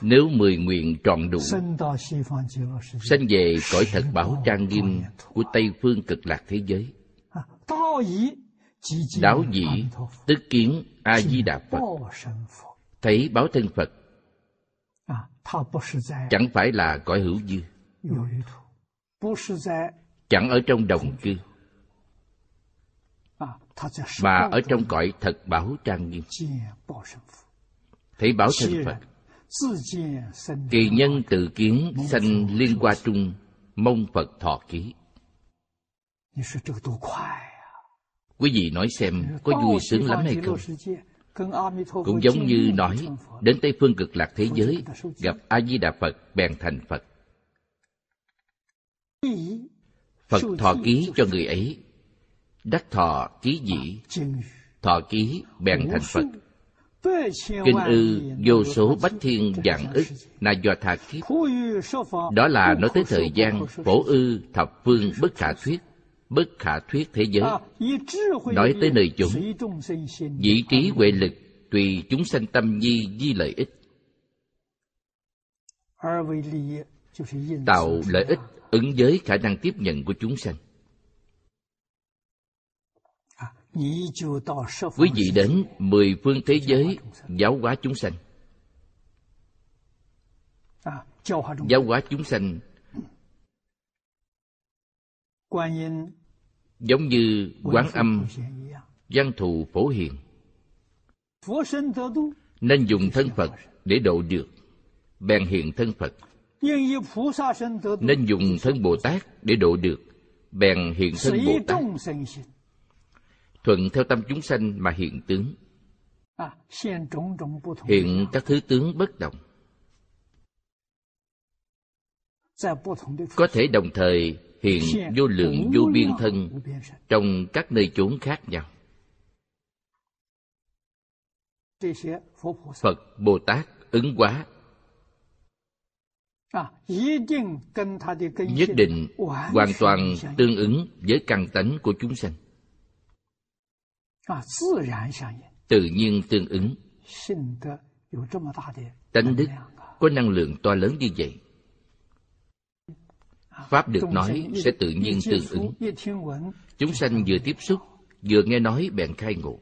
Speaker 1: nếu mười nguyện trọn đủ sanh về cõi thật bảo trang nghiêm của tây phương cực lạc thế giới. Đáo dĩ tức kiến a di đà phật. Thấy báo thân phật. Chẳng phải là cõi hữu dư. chẳng ở trong đồng cư. Mà ở trong cõi thật bảo trang nghiêm. thấy báo thân phật kỳ nhân tự kiến sanh liên qua trung, mong phật thọ ký. Quý vị nói xem, có vui sướng lắm hay không? Cũng giống như nói, đến tây phương cực lạc thế giới, gặp a di đà phật, bèn thành phật. Phật thọ ký cho người ấy, đắc thọ ký dĩ, thọ ký bèn thành phật kinh ư, vô số bách thiên dạng ức na do tha kiếp. Đó là nói tới thời gian phổ ư, thập phương bất khả thuyết, bất khả thuyết thế giới. Nói tới nơi chúng, vị trí huệ lực tùy chúng sanh tâm nhi di lợi ích. Tạo lợi ích ứng với khả năng tiếp nhận của chúng sanh quý vị đến mười phương thế giới giáo hóa chúng sanh. Giáo hóa chúng sanh giống như quán âm văn thù phổ hiền. Nên dùng thân phật để độ được, bèn hiện thân phật. Nên dùng thân bồ tát để độ được, bèn hiện thân bồ tát thuận theo tâm chúng sanh mà hiện tướng. Hiện các thứ tướng bất đồng có thể đồng thời hiện vô lượng vô biên thân trong các nơi chốn khác nhau. Phật bồ tát ứng hóa. Nhất định hoàn toàn tương ứng với căn tánh của chúng sanh tự nhiên tương ứng. tánh đức có năng lượng to lớn như vậy. Pháp được nói sẽ tự nhiên tương ứng。chúng sanh vừa tiếp xúc vừa nghe nói bèn khai ngộ.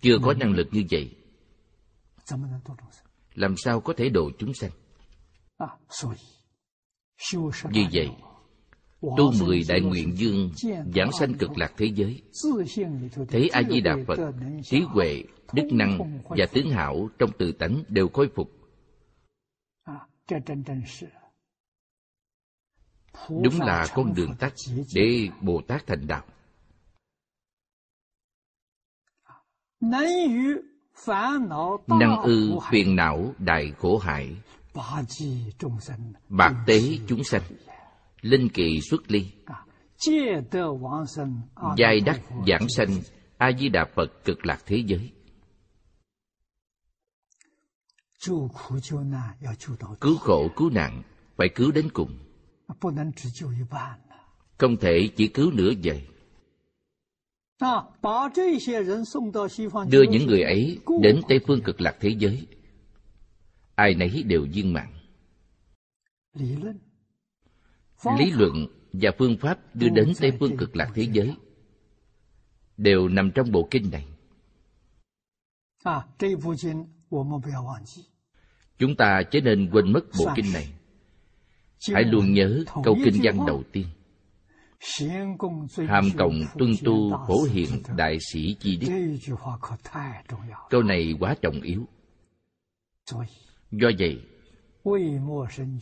Speaker 1: Chưa có năng lực như vậy。làm sao có thể độ chúng sanh vì vậy tu mười đại nguyện dương giảng sanh cực lạc thế giới. Thấy a di đà phật, trí huệ, đức năng và tướng hảo trong tự tánh đều khôi phục. Đúng là con đường tắt để bồ tát thành đạo. Năng ư phiền não đại khổ hại. Bạc tế chúng sanh linh kỳ xuất ly. Giai đắc giảng sanh a di đà phật cực lạc thế giới. Cứu khổ cứu nạn phải cứu đến cùng. Không thể chỉ cứu nửa vậy đưa những người ấy đến tây phương cực lạc thế giới. Ai nấy đều viên mạng lý luận và phương pháp đưa đến tây phương cực lạc thế giới đều nằm trong bộ kinh này. Chúng ta chớ nên quên mất bộ kinh này. Hãy luôn nhớ câu kinh văn đầu tiên. Hàm cộng tuân tu phổ hiện đại sĩ chi đức. Câu này quá trọng yếu. Do vậy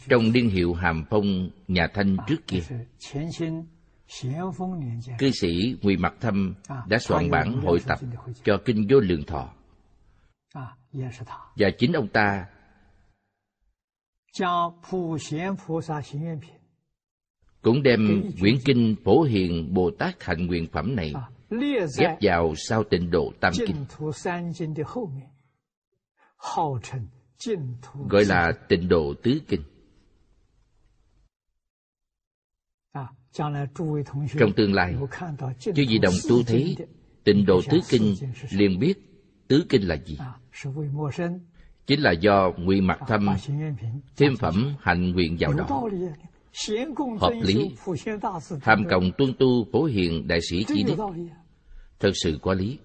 Speaker 1: trong liên hiệu hàm phong nhà thanh trước kia cư sĩ Ngụy Mặc Thâm đã soạn bản hội tập cho Kinh Vô Lượng Thọ. Và chính ông ta cũng đem quyển kinh Phổ Hiền Bồ Tát Hạnh Nguyện Phẩm này ghép vào sau tịnh độ Tam Kinh gọi là tịnh độ tứ kinh. Trong tương lai chư vị đồng tu thấy tịnh độ tứ kinh liền biết tứ kinh là gì. Chính là do nguyện mặt thâm, thêm phẩm hạnh nguyện vào đó. Hợp lý hàm cộng tuân tu phổ hiền đại sĩ chỉ đức. Thật sự có lý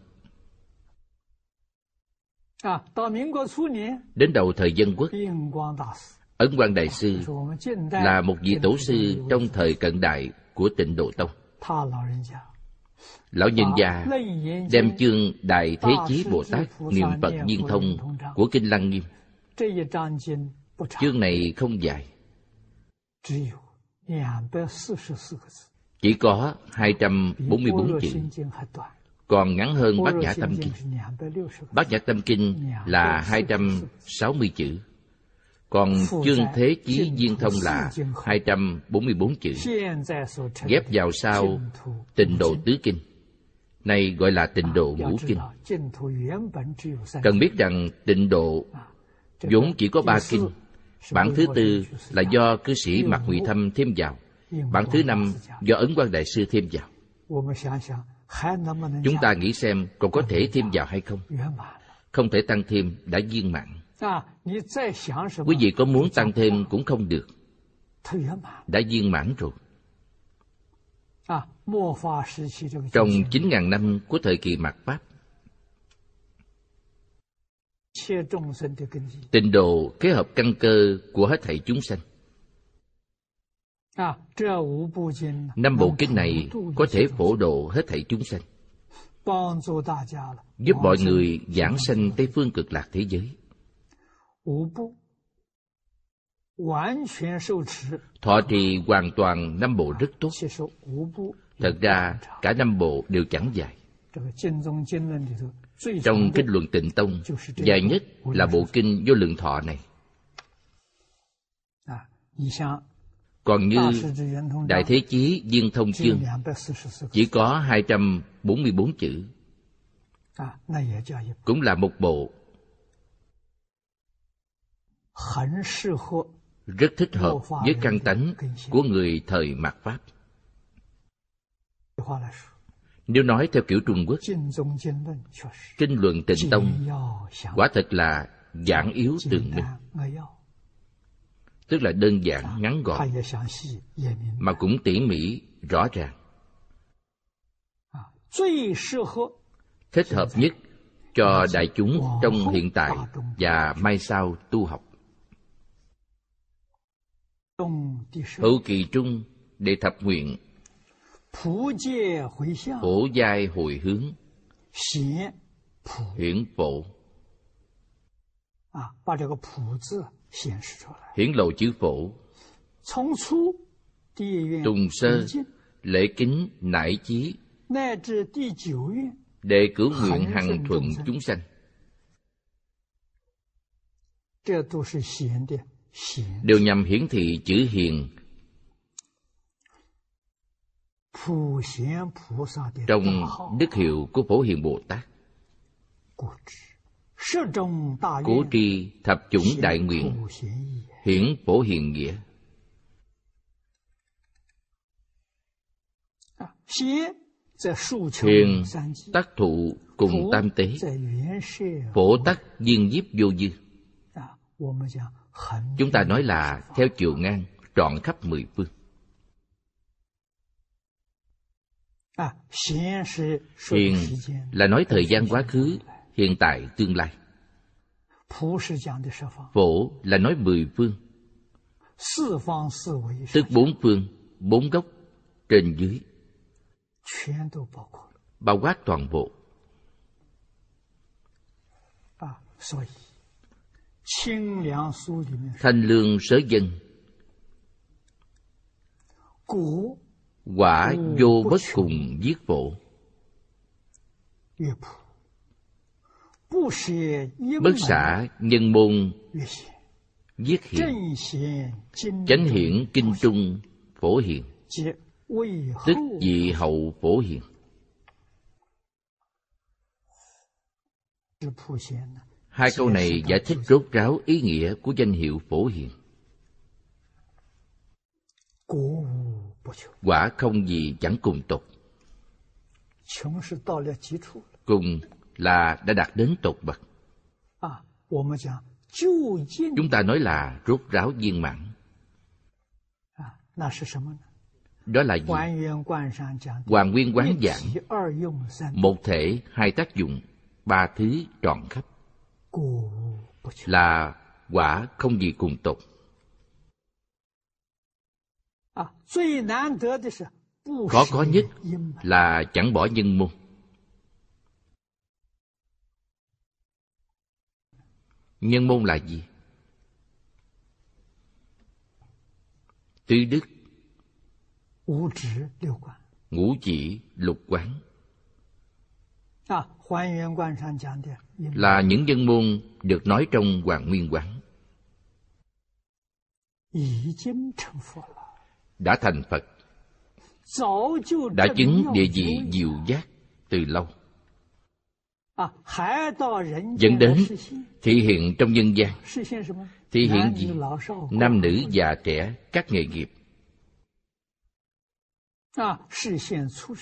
Speaker 1: đến đầu thời dân quốc ấn quang đại sư là một vị tổ sư trong thời cận đại của tịnh độ tông lão nhân gia đem chương đại thế chí bồ tát niệm phật viên thông của kinh lăng nghiêm chương này không dài chỉ có 244 chữ còn ngắn hơn bát nhã tâm kinh. bát nhã tâm kinh là 260 chữ. còn chương thế chí viên thông là 244 chữ. Ghép vào sau tịnh độ tứ kinh. Này gọi là tịnh độ ngũ kinh. Cần biết rằng tịnh độ vốn chỉ có ba kinh. Bản thứ tư là do cư sĩ mạc ngụy thâm thêm vào. Bản thứ năm do ấn quan đại sư thêm vào chúng ta nghĩ xem còn có thể thêm vào hay không? Không thể tăng thêm, đã viên mãn. Quý vị có muốn tăng thêm cũng không được. Đã viên mãn rồi. Trong chín ngàn năm của thời kỳ mạt Pháp, Tịnh độ kế hợp căn cơ của hết thảy chúng sanh. Năm bộ kinh này có thể phổ độ hết thảy chúng sanh Giúp mọi người giảng sanh Tây Phương cực lạc thế giới. Thọ trì hoàn toàn năm bộ rất tốt. Thật ra cả năm bộ đều chẳng dài. Trong kinh luận tịnh tông Dài nhất là bộ kinh vô lượng thọ này còn như Đại Thế Chí, Viên Thông Chương, Chỉ có 244 chữ. Cũng là một bộ Rất thích hợp với căn tánh của người thời mạt Pháp. Nếu nói theo kiểu Trung Quốc, Kinh luận tịnh tông Quả thật là giảng yếu tường minh tức là đơn giản, ngắn gọn, mà cũng tỉ mỉ, rõ ràng. Thích hợp nhất cho đại chúng trong hiện tại và mai sau tu học. Hữu kỳ trung để thập nguyện. Phổ giai hồi hướng. Hiển phổ hiển lộ chữ phổ. tùng sơ lễ kính nải chí. để cử nguyện hằng thuận chúng sanh đều nhằm hiển thị chữ hiền. trong đức hiệu của phổ hiền bồ tát cố tri thập chủng đại nguyện. Hiển phổ hiền nghĩa. Hiền tác thụ cùng tam tế. Phổ tắc viên diếp vô dư. Chúng ta nói là theo chiều ngang trọn khắp mười phương. Hiền là nói thời gian quá khứ hiện tại tương lai. Phổ là nói mười phương. tức bốn phương bốn góc trên dưới. bao quát toàn bộ. Thanh lương sớ dân. Quả vô bất cùng giết phổ bất xả nhân môn giết hiện chánh hiển kinh trung phổ hiền. Tức dị hậu phổ hiền. Hai câu này giải thích rốt ráo ý nghĩa của danh hiệu phổ hiền. Quả không gì chẳng cùng tục. Cùng là đã đạt đến tột bậc. Chúng ta nói là rốt ráo viên mãn. Đó là gì? Hoàng nguyên quán giảng. một thể hai tác dụng ba thứ trọn khắp. Là quả không gì cùng tục khó có nhất là chẳng bỏ nhân môn nhân môn là gì? Tứ đức. Ngũ chỉ lục quán. Là những nhân môn được nói trong Hoàng Nguyên Quán. Đã thành Phật, đã chứng địa vị diệu giác từ lâu. Dẫn đến thị hiện trong nhân gian. Thị hiện gì? Nam nữ già trẻ, các nghề nghiệp.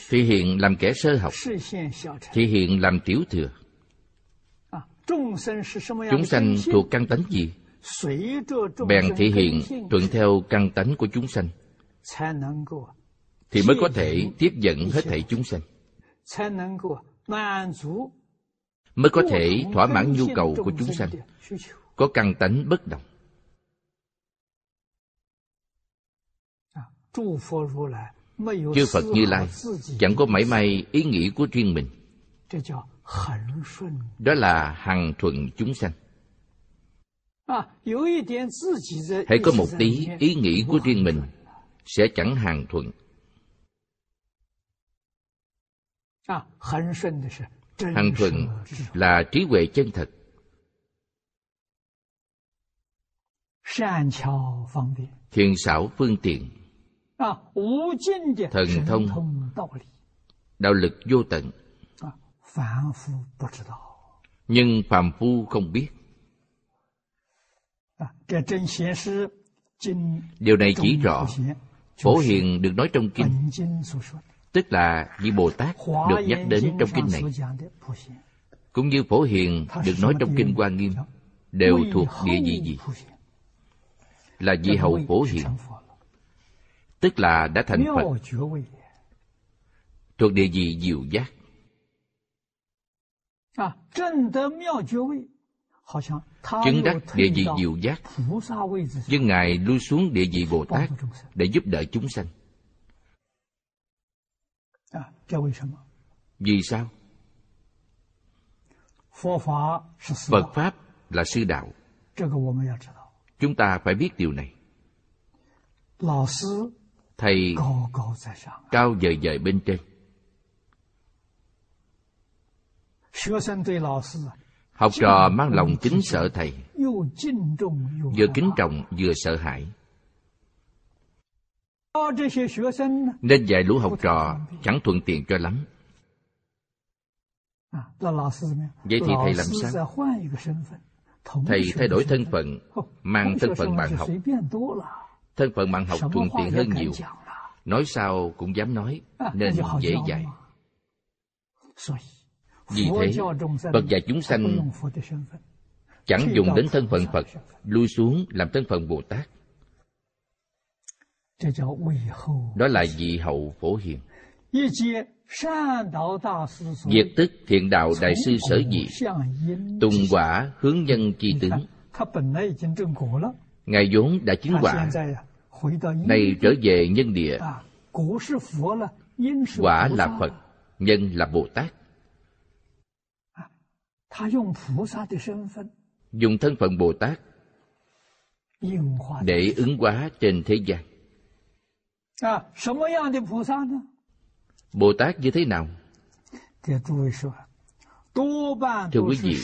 Speaker 1: thì hiện làm kẻ sơ học。thì hiện làm tiểu thừa。chúng sanh thuộc căn tánh gì？bèn thể hiện thuận theo căn tánh của chúng sanh thì mới có thể tiếp dẫn hết thảy chúng sanh mới có thể thỏa mãn nhu cầu của chúng sanh, có căn tánh bất động. Chư phật như lai chẳng có mảy may ý nghĩ của riêng mình. Đó là hằng thuận chúng sanh. Hãy có một tí ý nghĩ của riêng mình sẽ chẳng hàng thuận hằng thuận là trí huệ chân thật. Thiện xảo phương tiện. Thần thông. Đạo lực vô tận. Nhưng phàm phu không biết. Điều này chỉ rõ, phổ hiền được nói trong kinh tức là vị bồ tát được nhắc đến trong kinh này. Cũng như phổ hiền được nói trong kinh hoa nghiêm, đều thuộc địa vị gì? Là vị hậu phổ hiền, tức là đã thành phật, thuộc địa vị diệu giác. Chứng đắc địa vị diệu giác, nhưng ngài lui xuống địa vị bồ tát để giúp đỡ chúng sanh vì sao phật pháp là sư đạo chúng ta phải biết điều này。thầy cao dời dời bên trên。học trò mang lòng kính sợ thầy。vừa kính trọng vừa sợ hãi nên dạy lũ học trò, chẳng thuận tiện cho lắm. Vậy thì thầy làm sao? Thầy thay đổi thân phận, mang thân phận bạn học. Thân phận bạn học thuận tiện hơn nhiều. Nói sao cũng dám nói, nên dễ dạy. Vì thế, phật dạy chúng sanh chẳng dùng đến thân phận phật, lui xuống làm thân phận bồ tát đó là vị hậu phổ hiền. diệt tức thiện đạo đại sư sở dị tùng quả hướng nhân chi tướng ngài vốn đã chứng quả. nay trở về nhân địa. quả là phật nhân là bồ tát. dùng thân phận bồ tát để ứng hóa trên thế gian bồ tát như thế nào? Thưa quý vị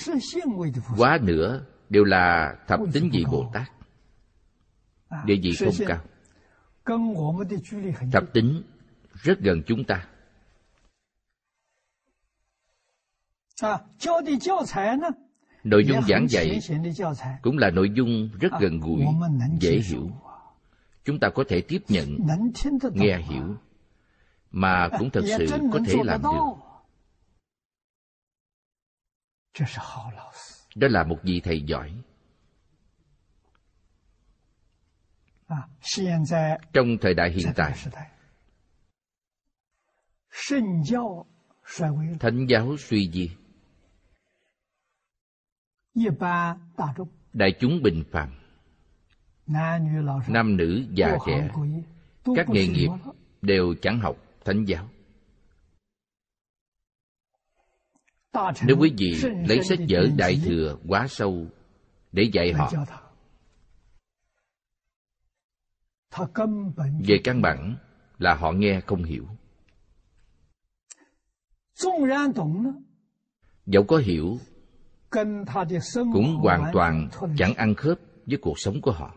Speaker 1: quá nữa đều là thập tính vị bồ tát. Địa vị không cao. thập tính rất gần chúng ta. Nội dung giảng dạy cũng là nội dung rất gần gũi dễ hiểu chúng ta có thể tiếp nhận nghe hiểu mà cũng thật sự có thể làm được. Đó là một vị thầy giỏi. Trong thời đại hiện tại thánh giáo suy di. Đại chúng bình phàm nam nữ già trẻ các nghề nghiệp đều chẳng học thánh giáo. Nếu quý vị lấy sách vở đại thừa quá sâu để dạy họ về căn bản là họ nghe không hiểu. Dẫu có hiểu cũng hoàn toàn chẳng ăn khớp với cuộc sống của họ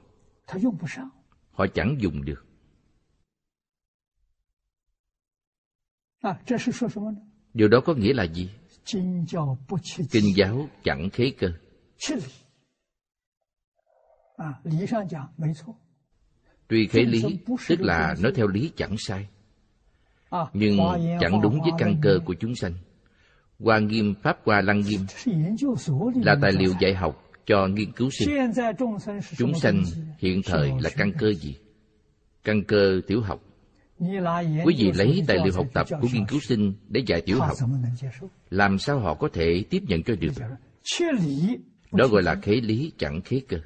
Speaker 1: họ chẳng dùng được。điều đó có nghĩa là gì？kinh giáo chẳng khế cơ。tuy khế lý tức là nói theo lý chẳng sai nhưng chẳng đúng với căn cơ của chúng sanh hoa nghiêm pháp hoa lăng nghiêm là tài liệu dạy học cho nghiên cứu sinh. Chúng sanh hiện thời là căn cơ gì? Căn cơ tiểu học. Quý vị lấy tài liệu học tập của nghiên cứu sinh để dạy tiểu học. Làm sao họ có thể tiếp nhận cho được? Đó gọi là khế lý, chẳng khế cơ.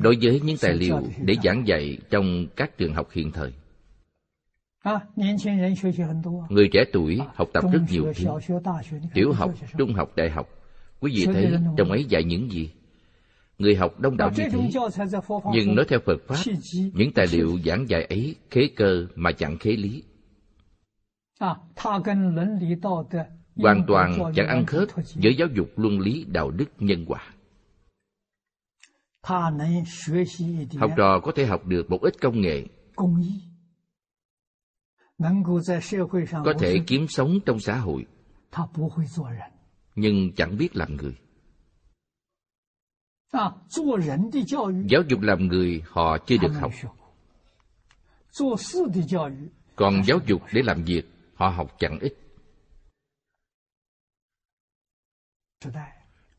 Speaker 1: Đối với những tài liệu để giảng dạy trong các trường học hiện thời người trẻ tuổi học tập rất nhiều thứ tiểu học trung học đại học quý vị thấy trong ấy dạy những gì? Người học đông đảo như thế nhưng nói theo phật pháp những tài liệu giảng dạy ấy khế cơ mà chẳng khế lý. hoàn toàn chẳng ăn khớp với giáo dục luân lý đạo đức nhân quả. học trò có thể học được một ít công nghệ có thể kiếm sống trong xã hội. nhưng chẳng biết làm người. giáo dục làm người họ chưa được học. còn giáo dục để làm việc họ học chẳng ít.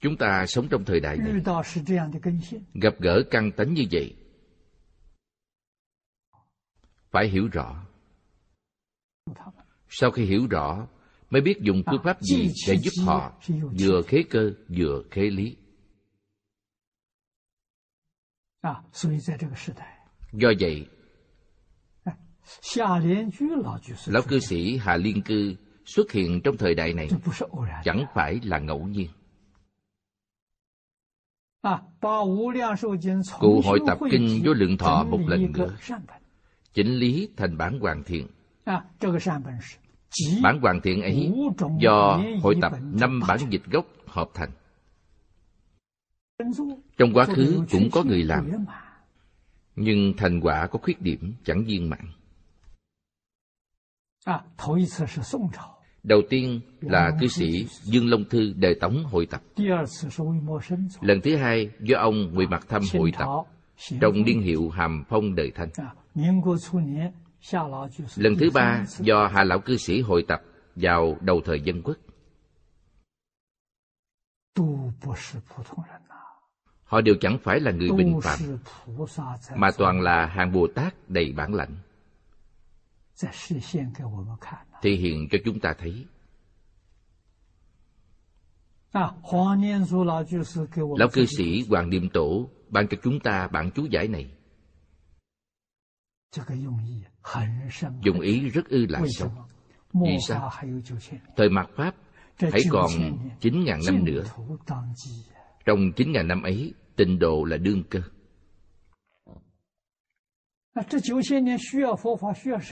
Speaker 1: chúng ta sống trong thời đại này. gặp gỡ căn tánh như vậy. Phải hiểu rõ sau khi hiểu rõ mới biết dùng phương pháp gì để giúp họ vừa khế cơ vừa khế lý. Do vậy lão cư sĩ hà liên cư xuất hiện trong thời đại này chẳng phải là ngẫu nhiên. Cụ hội tập kinh vô lượng thọ một lần nữa. Chỉnh lý thành bản hoàn thiện bản hoàn thiện ấy do hội tập năm bản dịch gốc hợp thành. Trong quá khứ cũng có người làm nhưng thành quả có khuyết điểm chẳng viên mãn. Đầu tiên là cư sĩ dương long thư đề tống hội tập. lần thứ hai do ông ngụy mặc thâm hội tập trong niên hiệu hàm phong đời thanh lần thứ ba do hạ lão cư sĩ hội tập vào đầu thời dân quốc. Họ đều chẳng phải là người bình phạm mà toàn là hàng bồ tát đầy bản lãnh. thể hiện cho chúng ta thấy. lão cư sĩ hoàng niệm tổ ban cho chúng ta bản chú giải này dụng ý rất ư là sâu vì sao? thời mạt pháp hãy còn chín ngàn năm nữa. trong chín ngàn năm ấy tịnh độ là đương cơ.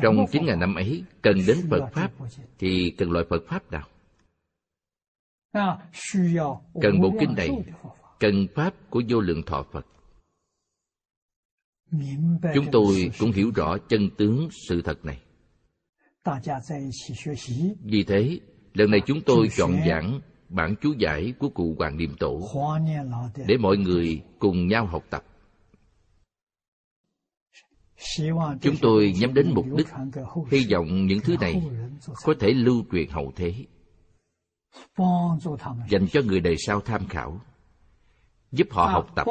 Speaker 1: trong chín ngàn năm ấy cần đến Phật Pháp thì cần loại Phật Pháp nào? Cần bộ kinh này, cần Pháp của vô lượng thọ Phật. Chúng tôi cũng hiểu rõ chân tướng sự thật này. Vì thế, lần này chúng tôi chọn giảng bản chú giải của cụ Hoàng Niệm Tổ để mọi người cùng nhau học tập. Chúng tôi nhắm đến mục đích, hy vọng những thứ này có thể lưu truyền hậu thế, dành cho người đời sau tham khảo, giúp họ học tập,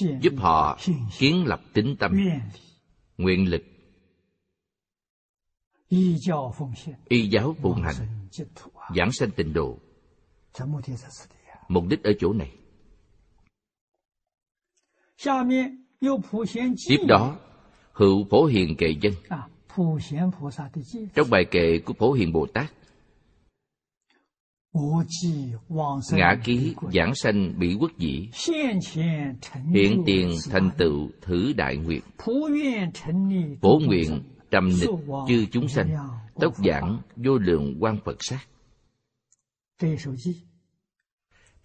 Speaker 1: giúp họ kiến lập tính tâm, nguyện lực, y giáo phụng hành, giảng sanh tịnh độ. Mục đích ở chỗ này. Tiếp đó, hữu phổ hiền kệ dân. Trong bài kệ của phổ hiền Bồ Tát, ngã ký giảng sanh bị quốc dĩ. Hiện tiền thành tựu thử đại nguyện. bổ nguyện trầm nịch chư chúng sanh. tốc giảng vô lượng quan phật sát.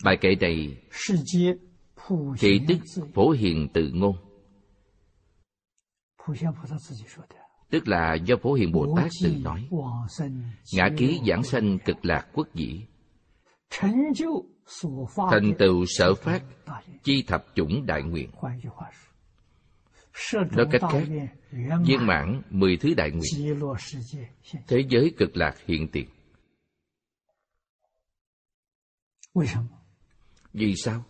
Speaker 1: bài kệ này thị tức phổ hiền tự ngôn. tức là do phổ hiền bồ tát tự nói。Ngã ký giảng sanh cực lạc quốc dĩ thành tựu sở phát chi thập chủng đại nguyện。nói cách khác viên mãn mười thứ đại nguyện。thế giới cực lạc hiện tiền。vì sao?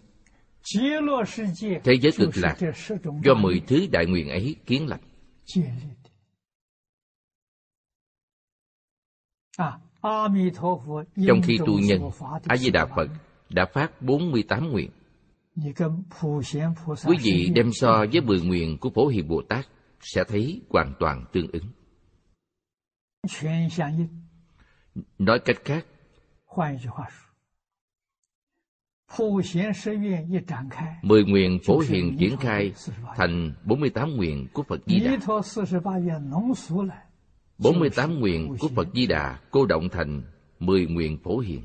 Speaker 1: thế giới cực lạc do mười thứ đại nguyện ấy kiến lập trong khi tu nhân a di đà phật đã phát 48 nguyện. Quý vị đem so với mười nguyện của phổ hiền bồ tát sẽ thấy hoàn toàn tương ứng. Nói cách khác Mười nguyện phổ hiền triển khai thành 48 nguyện của Phật Di Đà. 48 nguyện của Phật Di Đà cô động thành 10 nguyện phổ hiền.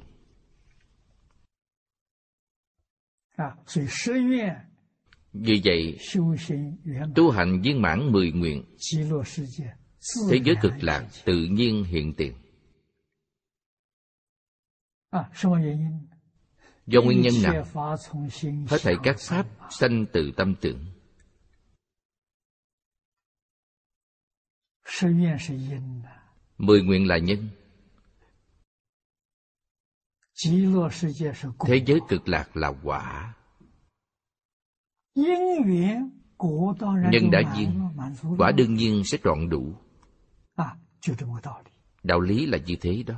Speaker 1: Vì vậy, tu hành viên mãn 10 nguyện, thế giới cực lạc tự nhiên hiện tiền. Do nguyên nhân nào? Hết thảy các pháp sanh từ tâm tưởng. Mười nguyện là nhân. Thế giới cực lạc là quả. Nhân đã duyên, quả đương nhiên sẽ trọn đủ. Đạo lý là như thế đó.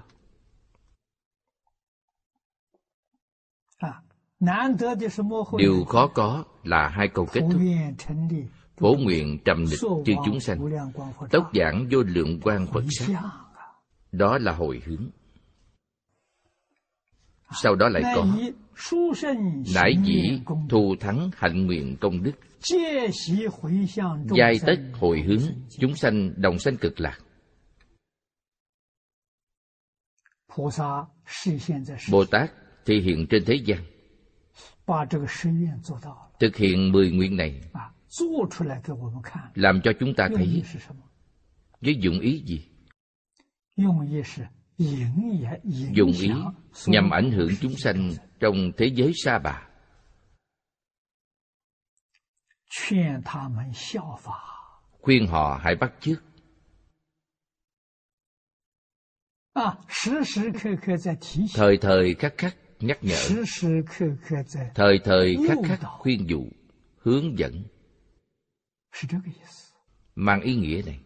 Speaker 1: Điều khó có là hai câu kết thúc. Phổ nguyện trầm nịch chư chúng sanh, tốc giảng vô lượng quan Phật sắc. Đó là hồi hướng. Sau đó lại có Nãi dĩ thù thắng hạnh nguyện công đức. Giai tất hồi hướng. Chúng sanh đồng sanh cực lạc. Bồ Tát thì hiện trên thế gian. thực hiện mười nguyện này làm cho chúng ta thấy với dụng ý gì? dụng ý nhằm ảnh hưởng chúng sanh trong thế giới sa bà. khuyên họ hãy bắt chước. thời thời khắc khắc nhắc nhở. thời thời khắc khắc khuyên dụ hướng dẫn mang ý nghĩa này.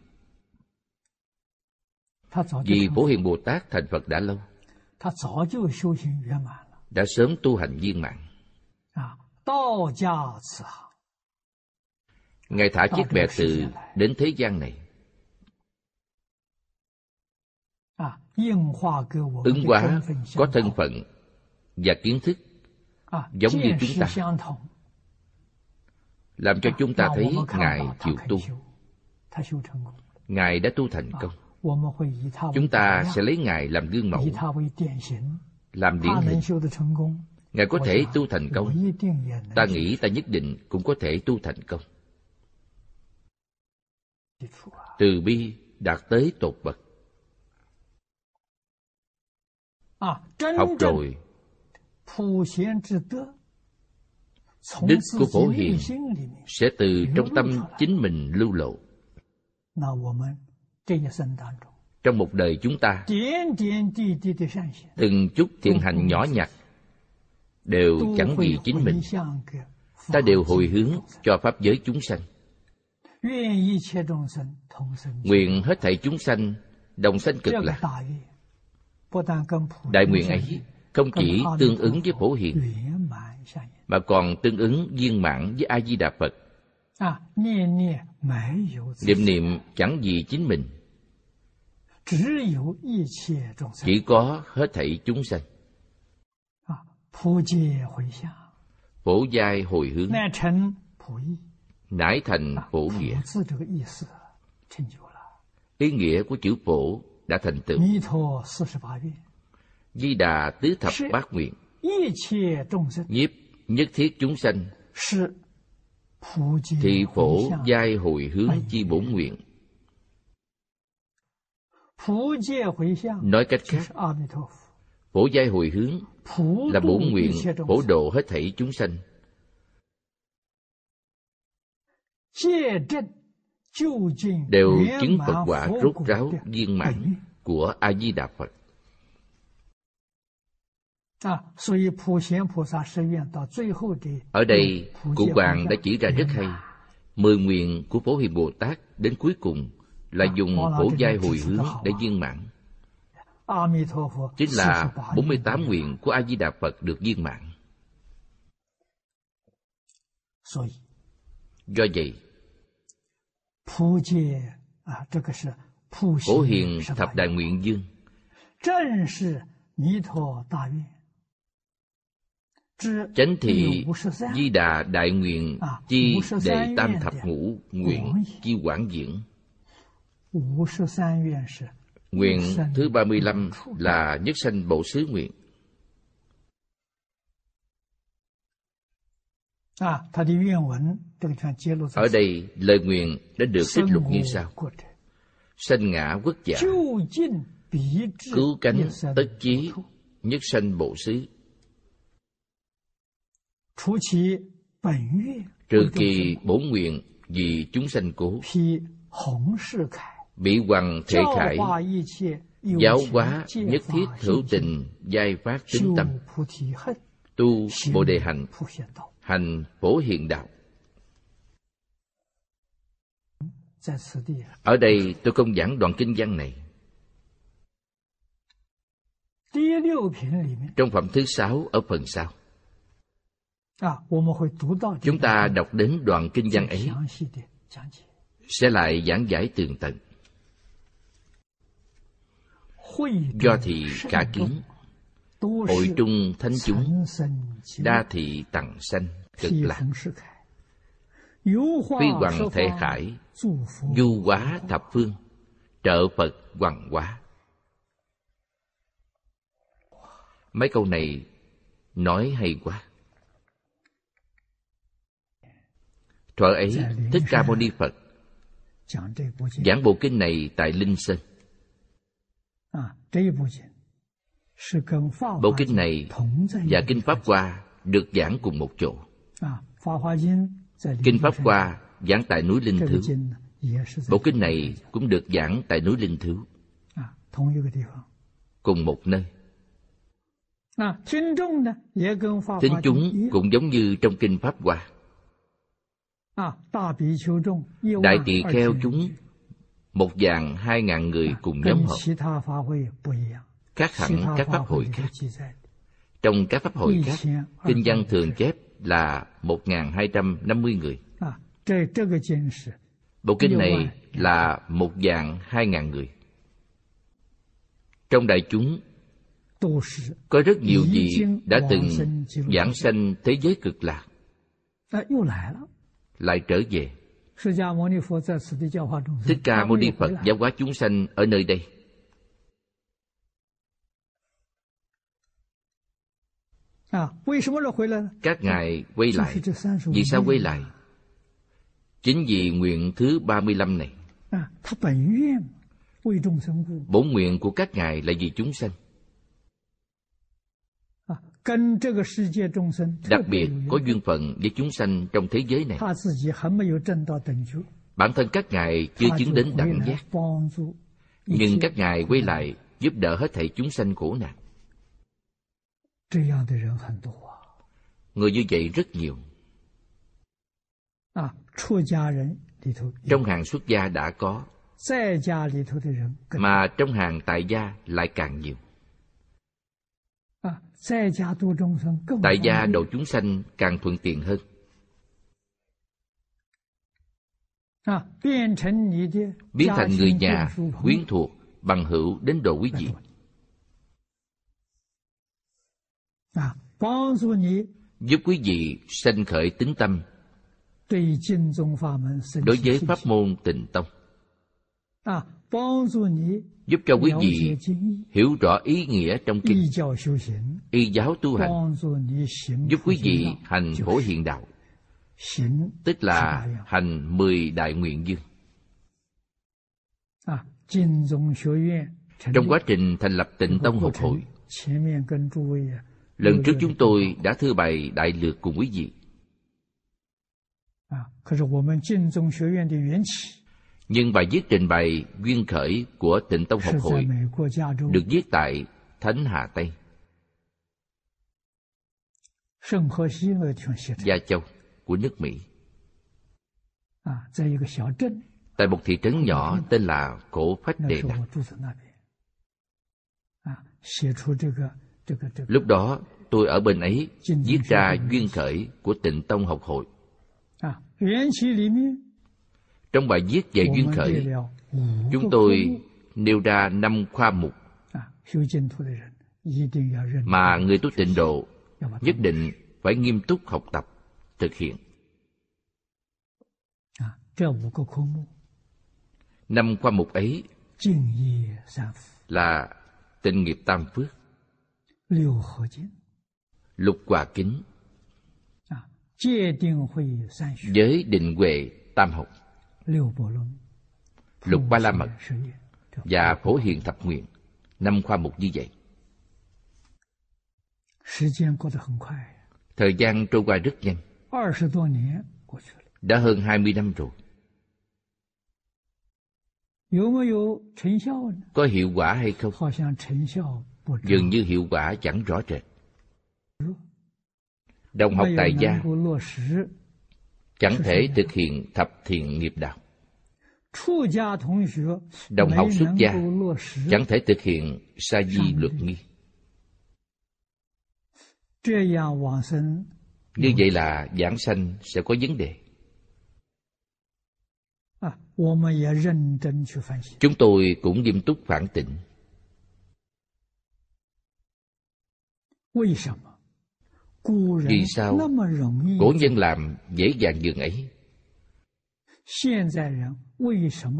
Speaker 1: Vì Phổ Hiền Bồ Tát thành Phật đã lâu đã sớm tu hành viên mãn. Ngài thả chiếc bè từ đến thế gian này. Ứng hóa có thân phận và kiến thức giống như chúng ta làm cho chúng ta thấy ngài chịu tu. Ngài đã tu thành công. Chúng ta sẽ lấy ngài làm gương mẫu, làm điển hình. Ngài có thể tu thành công. Ta nghĩ ta nhất định cũng có thể tu thành công. Từ bi đạt tới tột bậc. Học rồi đức của phổ hiền sẽ từ trong tâm chính mình lưu lộ. Trong một đời chúng ta từng chút thiện hành nhỏ nhặt đều chẳng vì chính mình. ta đều hồi hướng cho pháp giới chúng sanh. Nguyện hết thảy chúng sanh đồng sanh cực lạc. đại nguyện ấy không chỉ tương ứng với phổ hiền mà còn tương ứng viên mãn với a di đà phật niệm niệm chẳng gì chính mình. Chỉ có hết thảy chúng sanh. Phổ giai hồi hướng. Nải thành phổ nghĩa. ý nghĩa của chữ phổ đã thành tựu. Di đà tứ thập bát nguyện. nhiếp nhất thiết chúng sanh thì phổ giai hồi hướng chi bổn nguyện. nói cách khác phổ giai hồi hướng là bổn nguyện phổ độ hết thảy chúng sanh. đều chứng Phật quả rốt ráo viên mãn của A Di Đà Phật. Ở đây, Cụ Hoàng đã chỉ ra rất hay. Mười nguyện của Phổ Hiền Bồ Tát đến cuối cùng là dùng phổ giai hồi hướng để viên mãn. Chính là 48 nguyện của A-di-đà Phật được viên mãn. Do vậy, Phổ Hiền Thập Đại Nguyện Dương Chánh thị Di Đà Đại Nguyện Chi Đệ Tam Thập Ngũ Nguyện Chi quản Diễn Nguyện thứ 35 là nhất sanh bộ xứ nguyện. Ở đây, lời nguyện đã được trích lục như sau. Sanh ngã quốc giả, cứu cánh tất chí, nhất sanh bộ xứ. Trừ kỳ bổn nguyện vì chúng sanh cố. bị hoàng thể khải giáo hóa nhất thiết hữu tình giai phát tính tâm. Tu bồ đề hành hành phổ hiện đạo. Ở đây tôi không giảng đoạn kinh văn này. Trong phẩm thứ sáu ở phần sau chúng ta đọc đến đoạn kinh văn ấy. sẽ lại giảng giải tường tận. Do thị cả kiến hội trung thánh chúng đa thị tặng sanh cực lạc. phi hoàng thể khải du hóa thập phương trợ phật hoàng hóa. Mấy câu này nói hay quá thuở ấy thích ca mâu ni phật giảng bộ kinh này tại linh sơn Bộ kinh này và Kinh Pháp Hoa được giảng cùng một chỗ. Kinh Pháp Hoa giảng tại núi Linh Thứ. Bộ kinh này cũng được giảng tại núi Linh Thứ. Cùng một nơi. Thính chúng cũng giống như trong Kinh Pháp Hoa. Đại tỳ kheo chúng một dạng hai ngàn người cùng nhóm họp. khác hẳn các pháp hội khác. trong các pháp hội khác kinh văn thường chép là một ngàn hai trăm năm mươi người. Bộ kinh này là một dạng hai ngàn người. Trong đại chúng có rất nhiều vị đã từng giảng sanh thế giới cực lạc lại trở về Thích Ca Mâu Ni Phật giáo hóa chúng sanh ở nơi đây. Các ngài quay lại. Vì sao quay lại? Chính vì nguyện thứ 35 này. Bổn nguyện của các ngài là vì chúng sanh. Đặc biệt có duyên phận với chúng sanh trong thế giới này. Bản thân các ngài chưa chứng đến đẳng giác, nhưng các ngài quay lại giúp đỡ hết thảy chúng sanh khổ nạn. Người như vậy rất nhiều. Trong hàng xuất gia đã có, mà trong hàng tại gia lại càng nhiều. Tại gia độ chúng sanh càng thuận tiện hơn. Biến thành người nhà, quyến thuộc, bằng hữu đến độ quý vị. Giúp quý vị sanh khởi tính tâm. đối với pháp môn tịnh tông giúp cho quý vị hiểu rõ ý nghĩa trong kinh. y giáo tu hành giúp quý vị hành phổ hiện đạo. tức là hành mười đại nguyện dương trong quá trình thành lập tịnh tông học hội lần trước chúng tôi đã thưa bày đại lược cùng quý vị Nhưng bài viết trình bày duyên khởi của tịnh tông học hội được viết tại Thánh Hà Tây, Gia Châu của nước Mỹ. Tại một thị trấn nhỏ tên là Cổ Phách Đề Đạt. Lúc đó tôi ở bên ấy viết ra duyên khởi của tịnh tông học hội. Trong bài viết về duyên khởi, chúng tôi nêu ra năm khoa mục mà người tu tịnh độ nhất định phải nghiêm túc học tập, thực hiện. Năm khoa mục ấy là tịnh nghiệp tam phước, lục hòa kính, giới định huệ tam học, lục ba la mật. Và phổ hiện thập nguyện. Năm khoa mục như vậy. Thời gian trôi qua rất nhanh. Đã hơn 20 năm rồi. Có hiệu quả hay không? Dường như hiệu quả chẳng rõ rệt. Đồng học tại gia chẳng thể thực hiện thập thiện nghiệp đạo. Đồng học xuất gia chẳng thể thực hiện sa di luật nghi. như vậy là giảng sanh sẽ có vấn đề. chúng tôi cũng nghiêm túc phản tỉnh vì sao cổ nhân làm dễ dàng dường ấy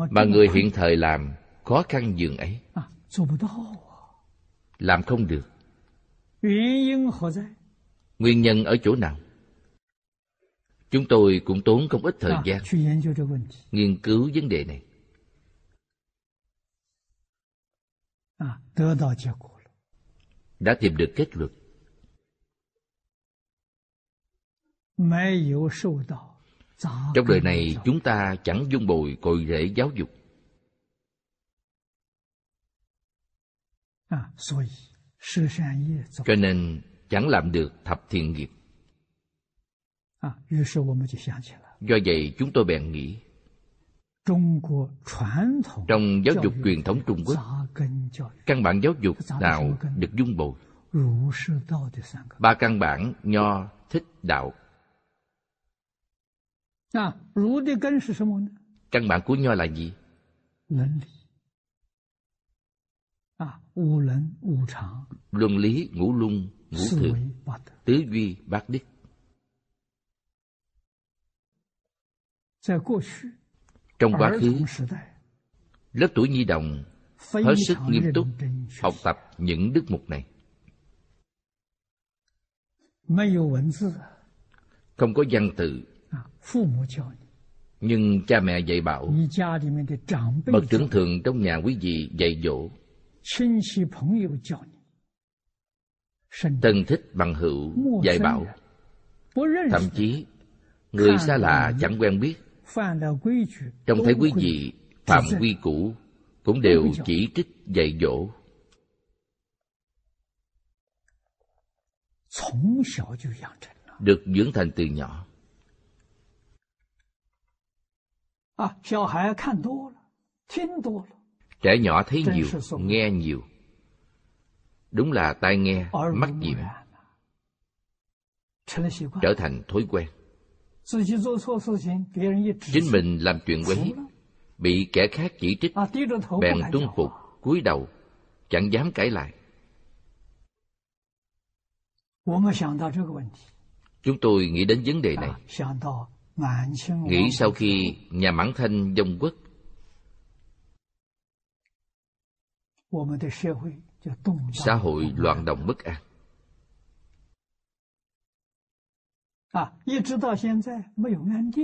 Speaker 1: mà người hiện thời làm khó khăn dường ấy làm không được. Nguyên nhân ở chỗ nào? Chúng tôi cũng tốn không ít thời gian nghiên cứu vấn đề này. Đã tìm được kết luận trong đời này chúng ta chẳng dung bồi cội rễ giáo dục. cho nên chẳng làm được thập thiện nghiệp. do vậy chúng tôi bèn nghĩ trong giáo dục truyền thống trung quốc căn bản giáo dục nào được dung bồi? ba căn bản nho thích đạo căn bản của nho là gì? luân lý ngũ luân ngũ thường. Tứ duy bát đức。trong quá khứ。lớp tuổi nhi đồng。Hết sức nghiêm túc học tập những đức mục này. Không có văn tự nhưng cha mẹ dạy bảo bậc trưởng thượng trong nhà quý vị dạy dỗ。thân thích bằng hữu dạy bảo。thậm chí người xa lạ chẳng quen biết。trông thấy quý vị phạm quy củ cũng đều chỉ trích dạy dỗ。được dưỡng thành từ nhỏ trẻ nhỏ thấy nhiều nghe nhiều. Đúng là tai nghe mắt diệm trở thành thói quen. Chính mình làm chuyện quấy bị kẻ khác chỉ trích bèn tuân phục cúi đầu chẳng dám cãi lại. Chúng tôi nghĩ đến vấn đề này nghĩ sau khi nhà mãn thanh dông quốc. Xã hội loạn động bất an.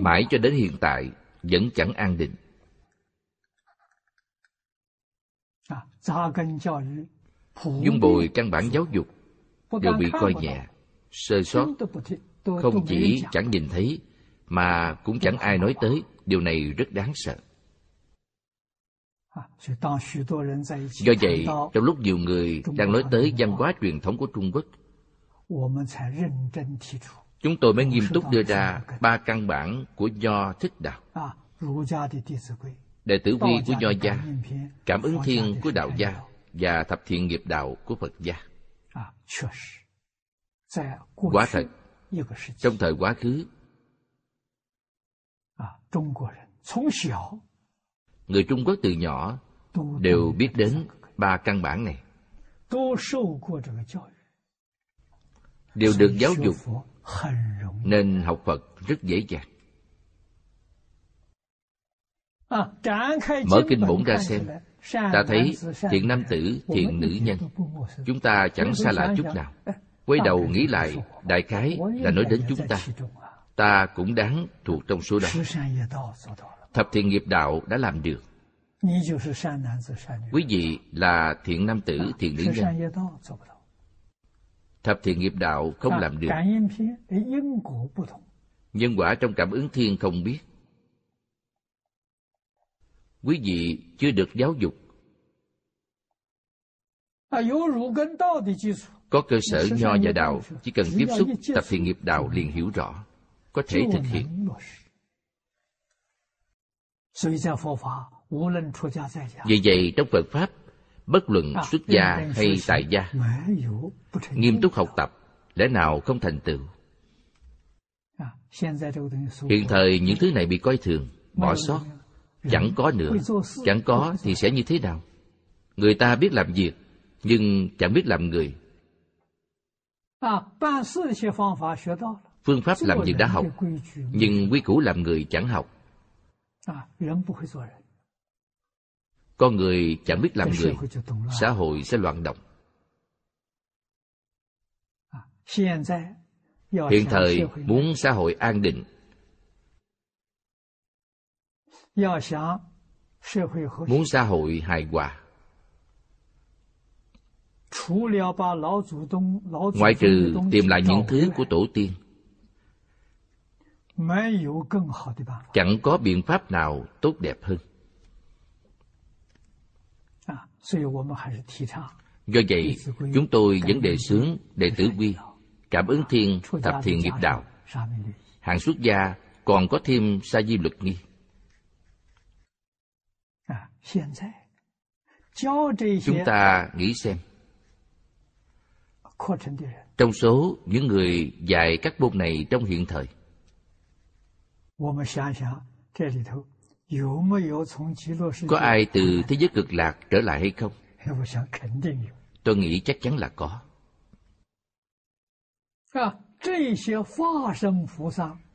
Speaker 1: Mãi cho đến hiện tại vẫn chẳng an định. Dung bồi căn bản giáo dục đều bị coi nhẹ sơ sót không chỉ chẳng nhìn thấy mà cũng chẳng ai nói tới điều này rất đáng sợ. Do vậy trong lúc nhiều người đang nói tới văn hóa truyền thống của trung quốc chúng tôi mới nghiêm túc đưa ra ba căn bản của nho thích đạo. Đệ tử quy của nho gia cảm ứng thiên của đạo gia và thập thiện nghiệp đạo của phật gia. Quả thật trong thời quá khứ người trung quốc từ nhỏ đều biết đến ba căn bản này. đều được giáo dục nên học phật rất dễ dàng. mở kinh bổn ra xem ta thấy thiện nam tử thiện nữ nhân chúng ta chẳng xa lạ chút nào。quay đầu nghĩ lại đại khái là nói đến chúng ta ta cũng đáng thuộc trong số đó. Thập thiện nghiệp đạo đã làm được. Quý vị là thiện nam tử, thiện nữ nhân. Thập thiện nghiệp đạo không làm được. Nhân quả trong cảm ứng thiên không biết. Quý vị chưa được giáo dục. Có cơ sở nho và đạo, chỉ cần tiếp xúc tập thiện nghiệp đạo liền hiểu rõ có thể thực hiện. Vì vậy trong phật pháp bất luận xuất gia hay tại gia nghiêm túc học tập lẽ nào không thành tựu? Hiện thời những thứ này bị coi thường bỏ sót chẳng có nữa. Chẳng có thì sẽ như thế nào? Người ta biết làm việc nhưng chẳng biết làm người phương pháp làm việc đã học nhưng quy củ làm người chẳng học. Con người chẳng biết làm người xã hội sẽ loạn động. Hiện thời muốn xã hội an định. Muốn xã hội hài hòa. Ngoại trừ tìm lại những thứ của tổ tiên chẳng có biện pháp nào tốt đẹp hơn. do vậy chúng tôi vẫn đề xướng đệ tử quy cảm ứng thiên thập thiện nghiệp đạo. hàng xuất gia còn có thêm sa di luật nghi. chúng ta nghĩ xem. trong số những người dạy các môn này trong hiện thời có ai từ thế giới cực lạc trở lại hay không? tôi nghĩ chắc chắn là có.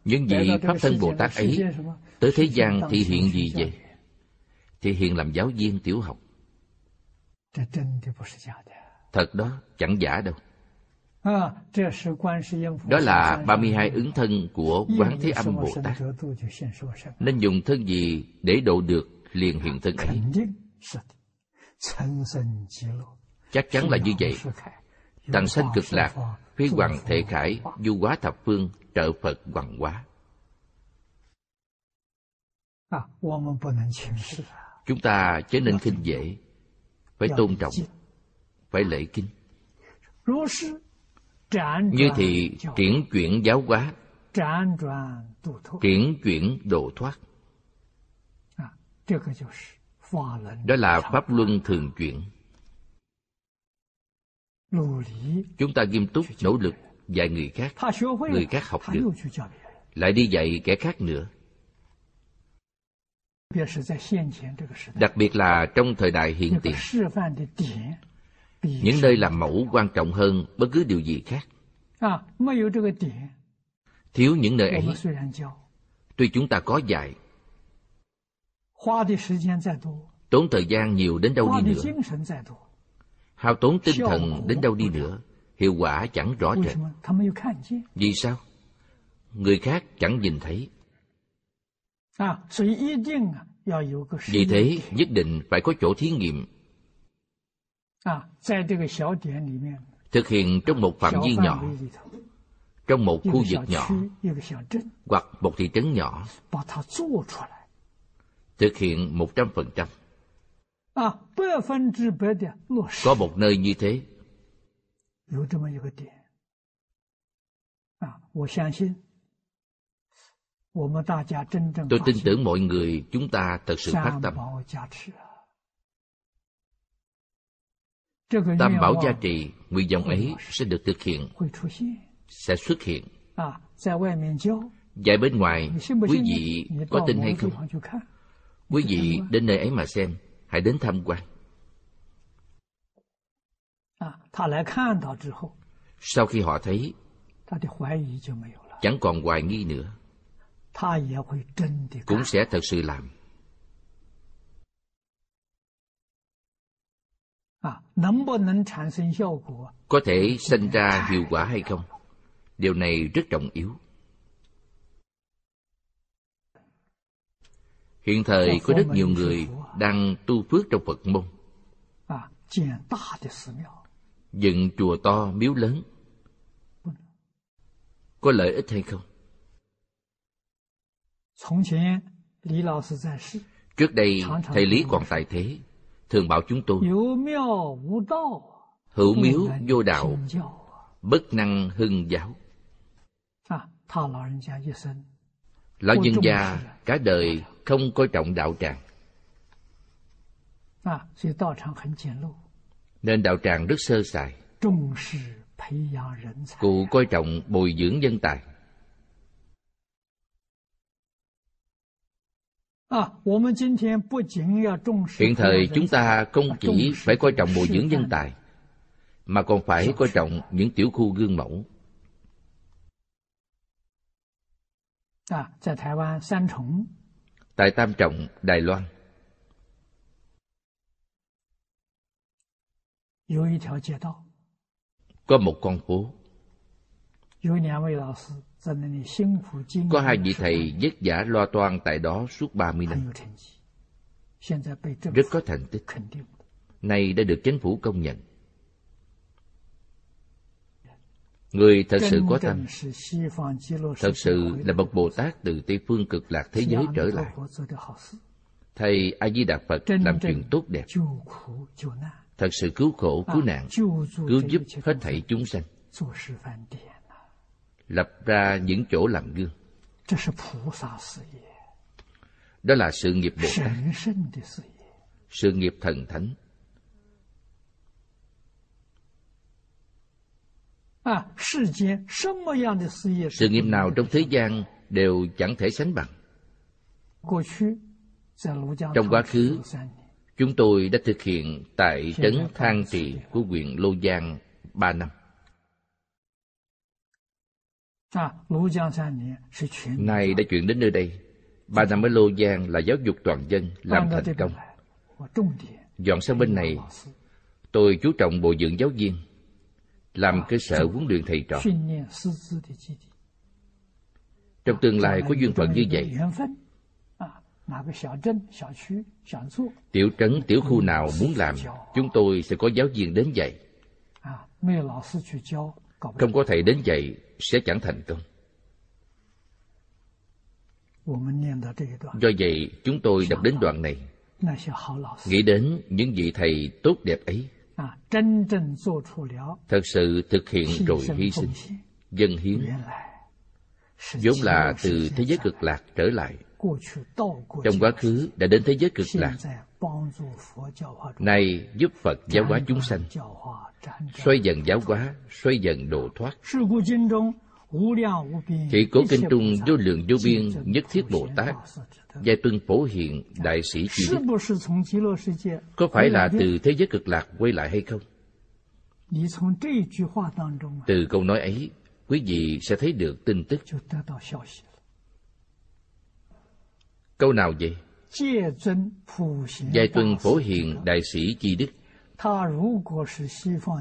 Speaker 1: những vị pháp thân bồ tát ấy tới thế gian thị hiện gì vậy? Thị hiện làm giáo viên tiểu học. thật đó chẳng giả đâu đó là 32 ứng thân của Quán Thế Âm Bồ Tát. Nên dùng thân gì để độ được liền hiện thân ấy. Chắc chắn là như vậy. Tầng sanh cực lạc, phi hoàng thể khải, du hóa thập phương, trợ Phật hoàng hóa. Chúng ta chớ nên khinh dễ, phải tôn trọng, phải lễ kinh như thì triển chuyển giáo hóa. Triển chuyển độ thoát. Đó là pháp luân thường chuyển. Chúng ta nghiêm túc nỗ lực dạy người khác. Người khác học được. lại đi dạy kẻ khác nữa. Đặc biệt là trong thời đại hiện tiền những nơi làm mẫu quan trọng hơn bất cứ điều gì khác. Thiếu những nơi ấy. tuy chúng ta có dạy tốn thời gian nhiều đến đâu đi nữa. hao tốn tinh thần đến đâu đi nữa hiệu quả chẳng rõ rệt. vì sao? Người khác chẳng nhìn thấy. Vì thế nhất định phải có chỗ thí nghiệm thực hiện trong một phạm vi nhỏ trong một khu vực nhỏ hoặc một thị trấn nhỏ thực hiện một trăm phần trăm。có một nơi như thế。tôi tin tưởng mọi người chúng ta thật sự phát tâm tam bảo gia trì nguyện vọng ấy sẽ được thực hiện. Sẽ xuất hiện. Dạy bên ngoài, quý vị có tin hay không? Quý vị đến nơi ấy mà xem, hãy đến tham quan. Sau khi họ thấy, chẳng còn hoài nghi nữa. Cũng sẽ thật sự làm. Có thể sinh ra hiệu quả hay không? Điều này rất trọng yếu. Hiện thời có rất nhiều người đang tu phước trong phật môn. Dựng chùa to miếu lớn. Có lợi ích hay không? trước đây thầy lý còn tại thế thường bảo chúng tôi. Hữu miếu vô đạo bất năng hưng giáo. Lão nhân gia cả đời không coi trọng đạo tràng. Nên đạo tràng rất sơ sài. Cụ coi trọng bồi dưỡng nhân tài hiện thời chúng ta không chỉ phải coi trọng bồi dưỡng nhân tài mà còn phải coi trọng những tiểu khu gương mẫu. tại tam trọng đài loan. có một con phố có hai vị thầy vất vả loa toan tại đó suốt ba mươi năm. Rất có thành tích. Nay đã được chính phủ công nhận. Người thật sự có tâm, thật sự là bậc Bồ Tát từ Tây Phương cực lạc thế giới trở lại. Thầy A Di Đà Phật làm chuyện tốt đẹp, thật sự cứu khổ, cứu nạn, cứu giúp hết thảy chúng sanh lập ra những chỗ làm gương. đó là sự nghiệp bồ tát. sự nghiệp thần thánh. sự nghiệp nào trong thế gian đều chẳng thể sánh bằng. trong quá khứ chúng tôi đã thực hiện tại trấn thang trì của huyện lô giang ba năm Nay đã chuyển đến nơi đây. Ba năm ở Lô Giang là giáo dục toàn dân, làm thành công. Dọn sang bên này, tôi chú trọng bồi dưỡng giáo viên, làm cơ sở huấn luyện thầy trò. Trong tương lai có duyên phận như vậy, tiểu trấn, tiểu khu nào muốn làm, chúng tôi sẽ có giáo viên đến dạy. Không có thầy đến dạy sẽ chẳng thành công. Do vậy, chúng tôi đọc đến đoạn này, nghĩ đến những vị thầy tốt đẹp ấy, thật sự thực hiện rồi hy sinh, dân hiến, vốn là từ thế giới cực lạc trở lại. Trong quá khứ đã đến thế giới cực lạc, nay giúp Phật giáo hóa chúng sanh, xoay dần giáo hóa, xoay dần độ thoát. Khi cố kinh trung vô lượng vô biên nhất thiết Bồ Tát Giai tuân phổ hiện đại sĩ chi đức Có phải là từ thế giới cực lạc quay lại hay không? Từ câu nói ấy, quý vị sẽ thấy được tin tức. Câu nào vậy? Giai tuân phổ hiện đại sĩ chi đức.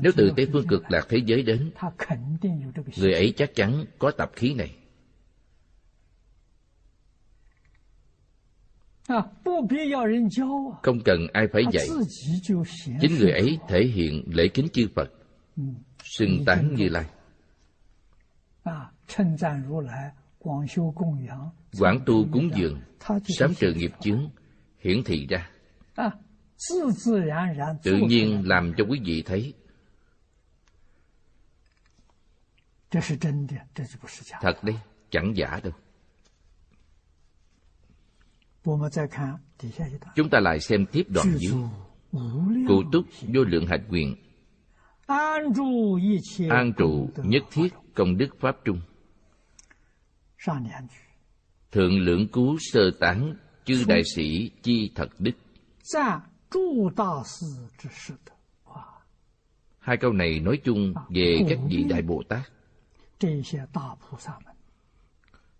Speaker 1: nếu từ Tây Phương cực lạc thế giới đến, người ấy chắc chắn có tập khí này. Không cần ai phải dạy, chính người ấy thể hiện lễ kính chư Phật, xưng tán như lai. Quảng tu cúng dường sám trừ nghiệp chướng hiển thị ra tự nhiên làm cho quý vị thấy。thật đấy chẳng giả đâu。chúng ta lại xem tiếp đoạn dưới。cụ túc vô lượng hạnh nguyện。an trụ nhất thiết công đức pháp trung thượng lượng cứu sơ tán chư đại sĩ chi thật đức hai câu này nói chung về các vị đại bồ tát.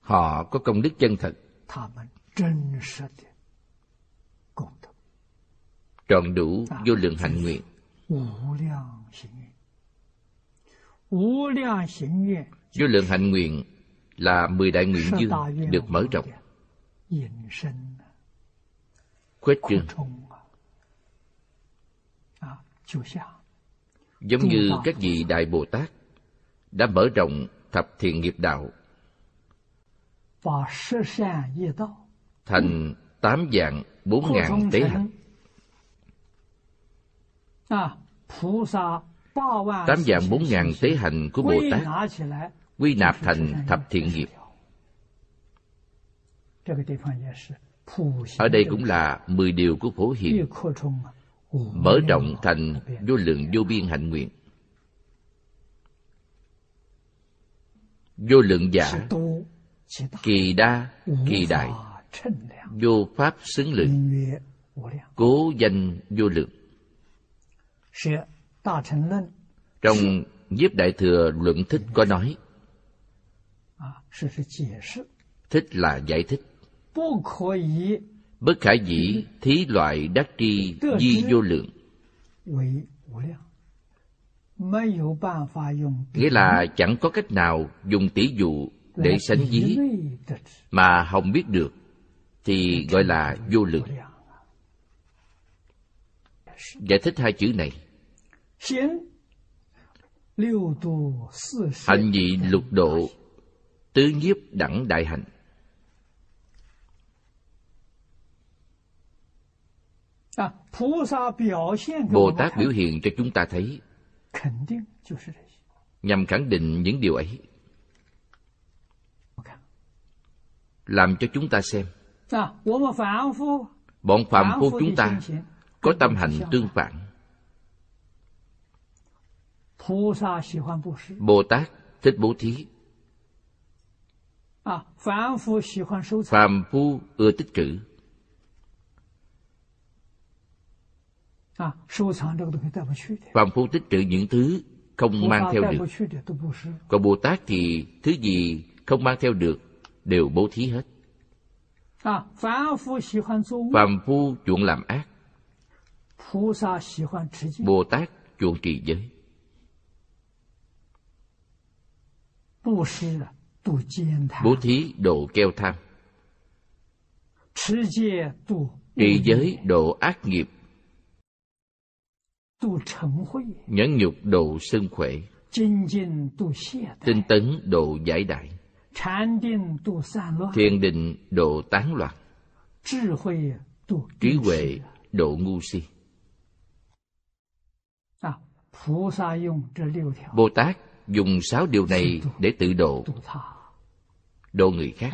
Speaker 1: Họ có công đức chân thật. Trọn đủ vô lượng hạnh nguyện. Vô lượng hạnh nguyện là mười đại nguyện dương được mở rộng. khuếch trương giống như các vị đại bồ tát đã mở rộng thập thiện nghiệp đạo. Thành tám dạng bốn ngàn tế hạnh. Tám dạng bốn ngàn tế hạnh của bồ tát quy nạp thành thập thiện nghiệp. Ở đây cũng là mười điều của phổ hiền, mở rộng thành vô lượng vô biên hạnh nguyện. Vô lượng giả, kỳ đa, kỳ đại, vô pháp xứng lượng, cố danh vô lượng. Trong nhiếp đại thừa luận thích có nói thích là giải thích. bất khả dĩ thí loại đắc tri di vô lượng. nghĩa là chẳng có cách nào dùng tỷ dụ để sánh ví mà không biết được thì gọi là vô lượng. giải thích hai chữ này. Hạnh nhị lục độ tứ nhiếp đẳng đại hạnh. bồ tát biểu hiện cho chúng ta thấy. nhằm khẳng định những điều ấy. Làm cho chúng ta xem. Bọn phạm phu chúng ta có tâm hành tương phản. Bồ tát thích bố thí phạm phu ưa tích trữ。phạm phu tích trữ những thứ không mang theo được。còn bồ tát thì thứ gì không mang theo được đều bố thí hết。phạm phu chuộng làm ác。bồ tát chuộng trì giới bố thí độ keo tham trì giới độ ác nghiệp. Nhẫn nhục độ sân khỏe. Tinh tấn độ giải đại. Thiền định độ tán loạn. Trí huệ độ ngu si. Bồ tát dùng sáu điều này để tự độ. Độ người khác.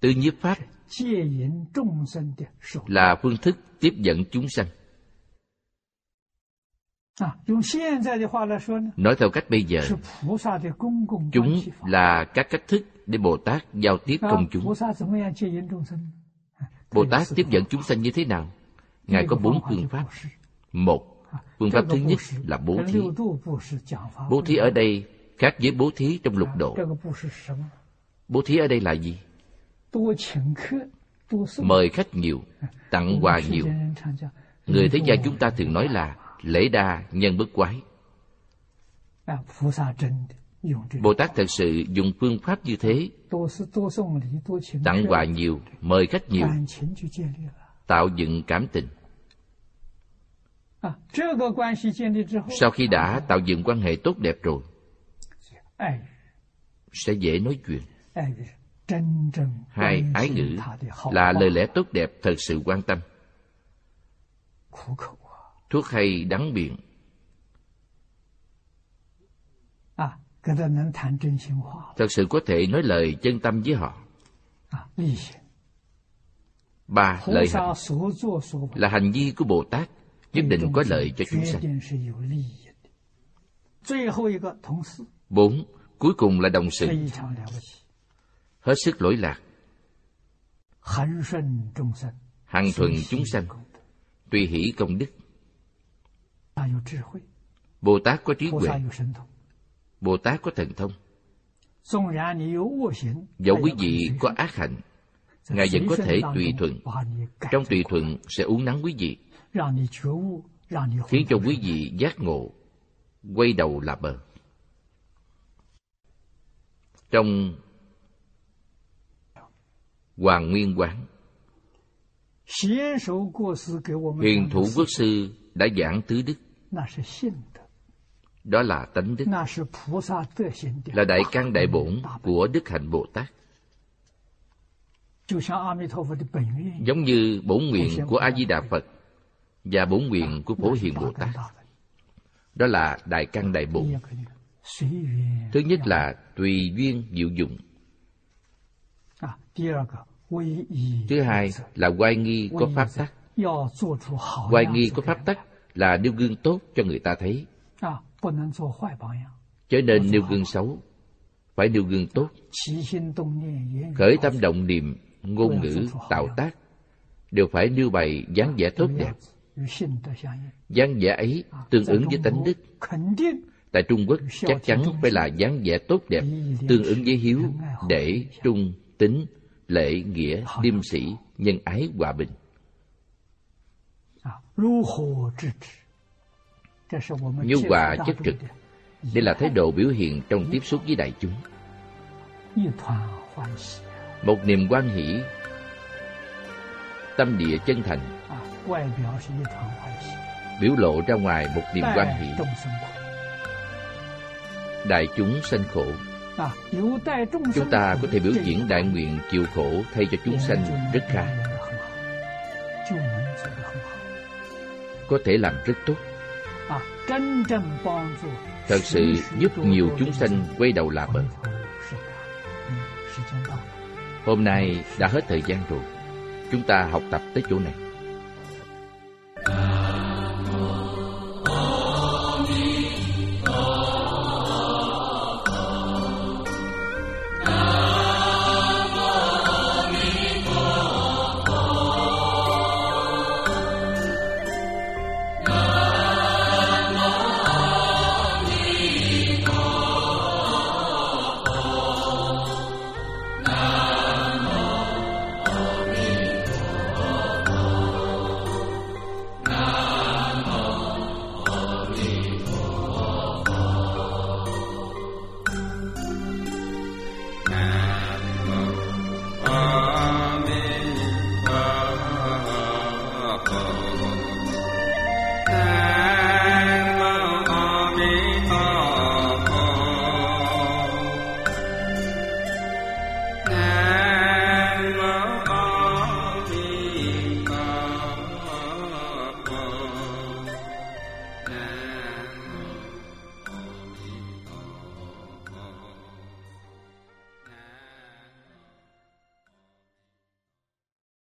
Speaker 1: Tư nhiếp pháp là phương thức tiếp dẫn chúng sanh. Nói theo cách bây giờ, chúng là các cách thức để bồ tát giao tiếp công chúng. Bồ tát tiếp dẫn chúng sanh như thế nào? Ngài có bốn phương pháp. Một phương pháp thứ nhất là bố thí. Bố thí ở đây khác với bố thí trong lục độ. Bố thí ở đây là gì? Mời khách nhiều, tặng quà nhiều. Người thế gian chúng ta thường nói là lễ đa nhân bất quái. Bồ tát thật sự dùng phương pháp như thế. Tặng quà nhiều, mời khách nhiều, tạo dựng cảm tình sau khi đã tạo dựng quan hệ tốt đẹp rồi sẽ dễ nói chuyện. Hai ái ngữ là lời lẽ tốt đẹp thật sự quan tâm. Thuốc hay đắng miệng. Thật sự có thể nói lời chân tâm với họ. Ba lợi hạnh là hành vi của bồ tát nhất định có lợi cho chúng sanh. Bốn, cuối cùng là đồng sự. Hết sức lỗi lạc. Hằng thuận chúng sanh tùy hỷ công đức. Bồ tát có trí huệ. Bồ tát có thần thông. Dẫu quý vị có ác hạnh ngài vẫn có thể tùy thuận. Trong tùy thuận sẽ uống nắng quý vị khiến cho quý vị giác ngộ quay đầu là bờ. Trong hoàng nguyên quán huyền thủ quốc sư đã giảng tứ đức. Đó là tánh đức. Là đại căn đại bổn của đức hạnh bồ tát. Giống như bổn nguyện của a di đà phật và bổn nguyện của phổ hiền bồ tát. Đó là đại căn đại Bộ. thứ nhất là tùy duyên diệu dụng. Thứ hai là quay nghi có pháp tắc. Quay nghi có pháp tắc là nêu gương tốt cho người ta thấy. Chớ nên nêu gương xấu, phải nêu gương tốt. Khởi tâm động niệm, ngôn ngữ, tạo tác, đều phải nêu bày dáng vẻ tốt đẹp dáng vẻ ấy tương ứng với tánh đức. tại trung quốc chắc chắn phải là dáng vẻ tốt đẹp tương ứng với hiếu để trung tính lễ nghĩa liêm sĩ nhân ái hòa bình. Như hòa chất trực. đây là thái độ biểu hiện trong tiếp xúc với đại chúng. Một niềm quan hỷ tâm địa chân thành biểu lộ ra ngoài một niềm quan hỷ đại chúng sanh khổ. Chúng ta có thể biểu diễn đại nguyện chịu khổ thay cho chúng sanh rất khá có thể làm rất tốt. Thật sự giúp nhiều chúng sanh quay đầu là bờ hôm nay đã hết thời gian rồi. Chúng ta học tập tới chỗ này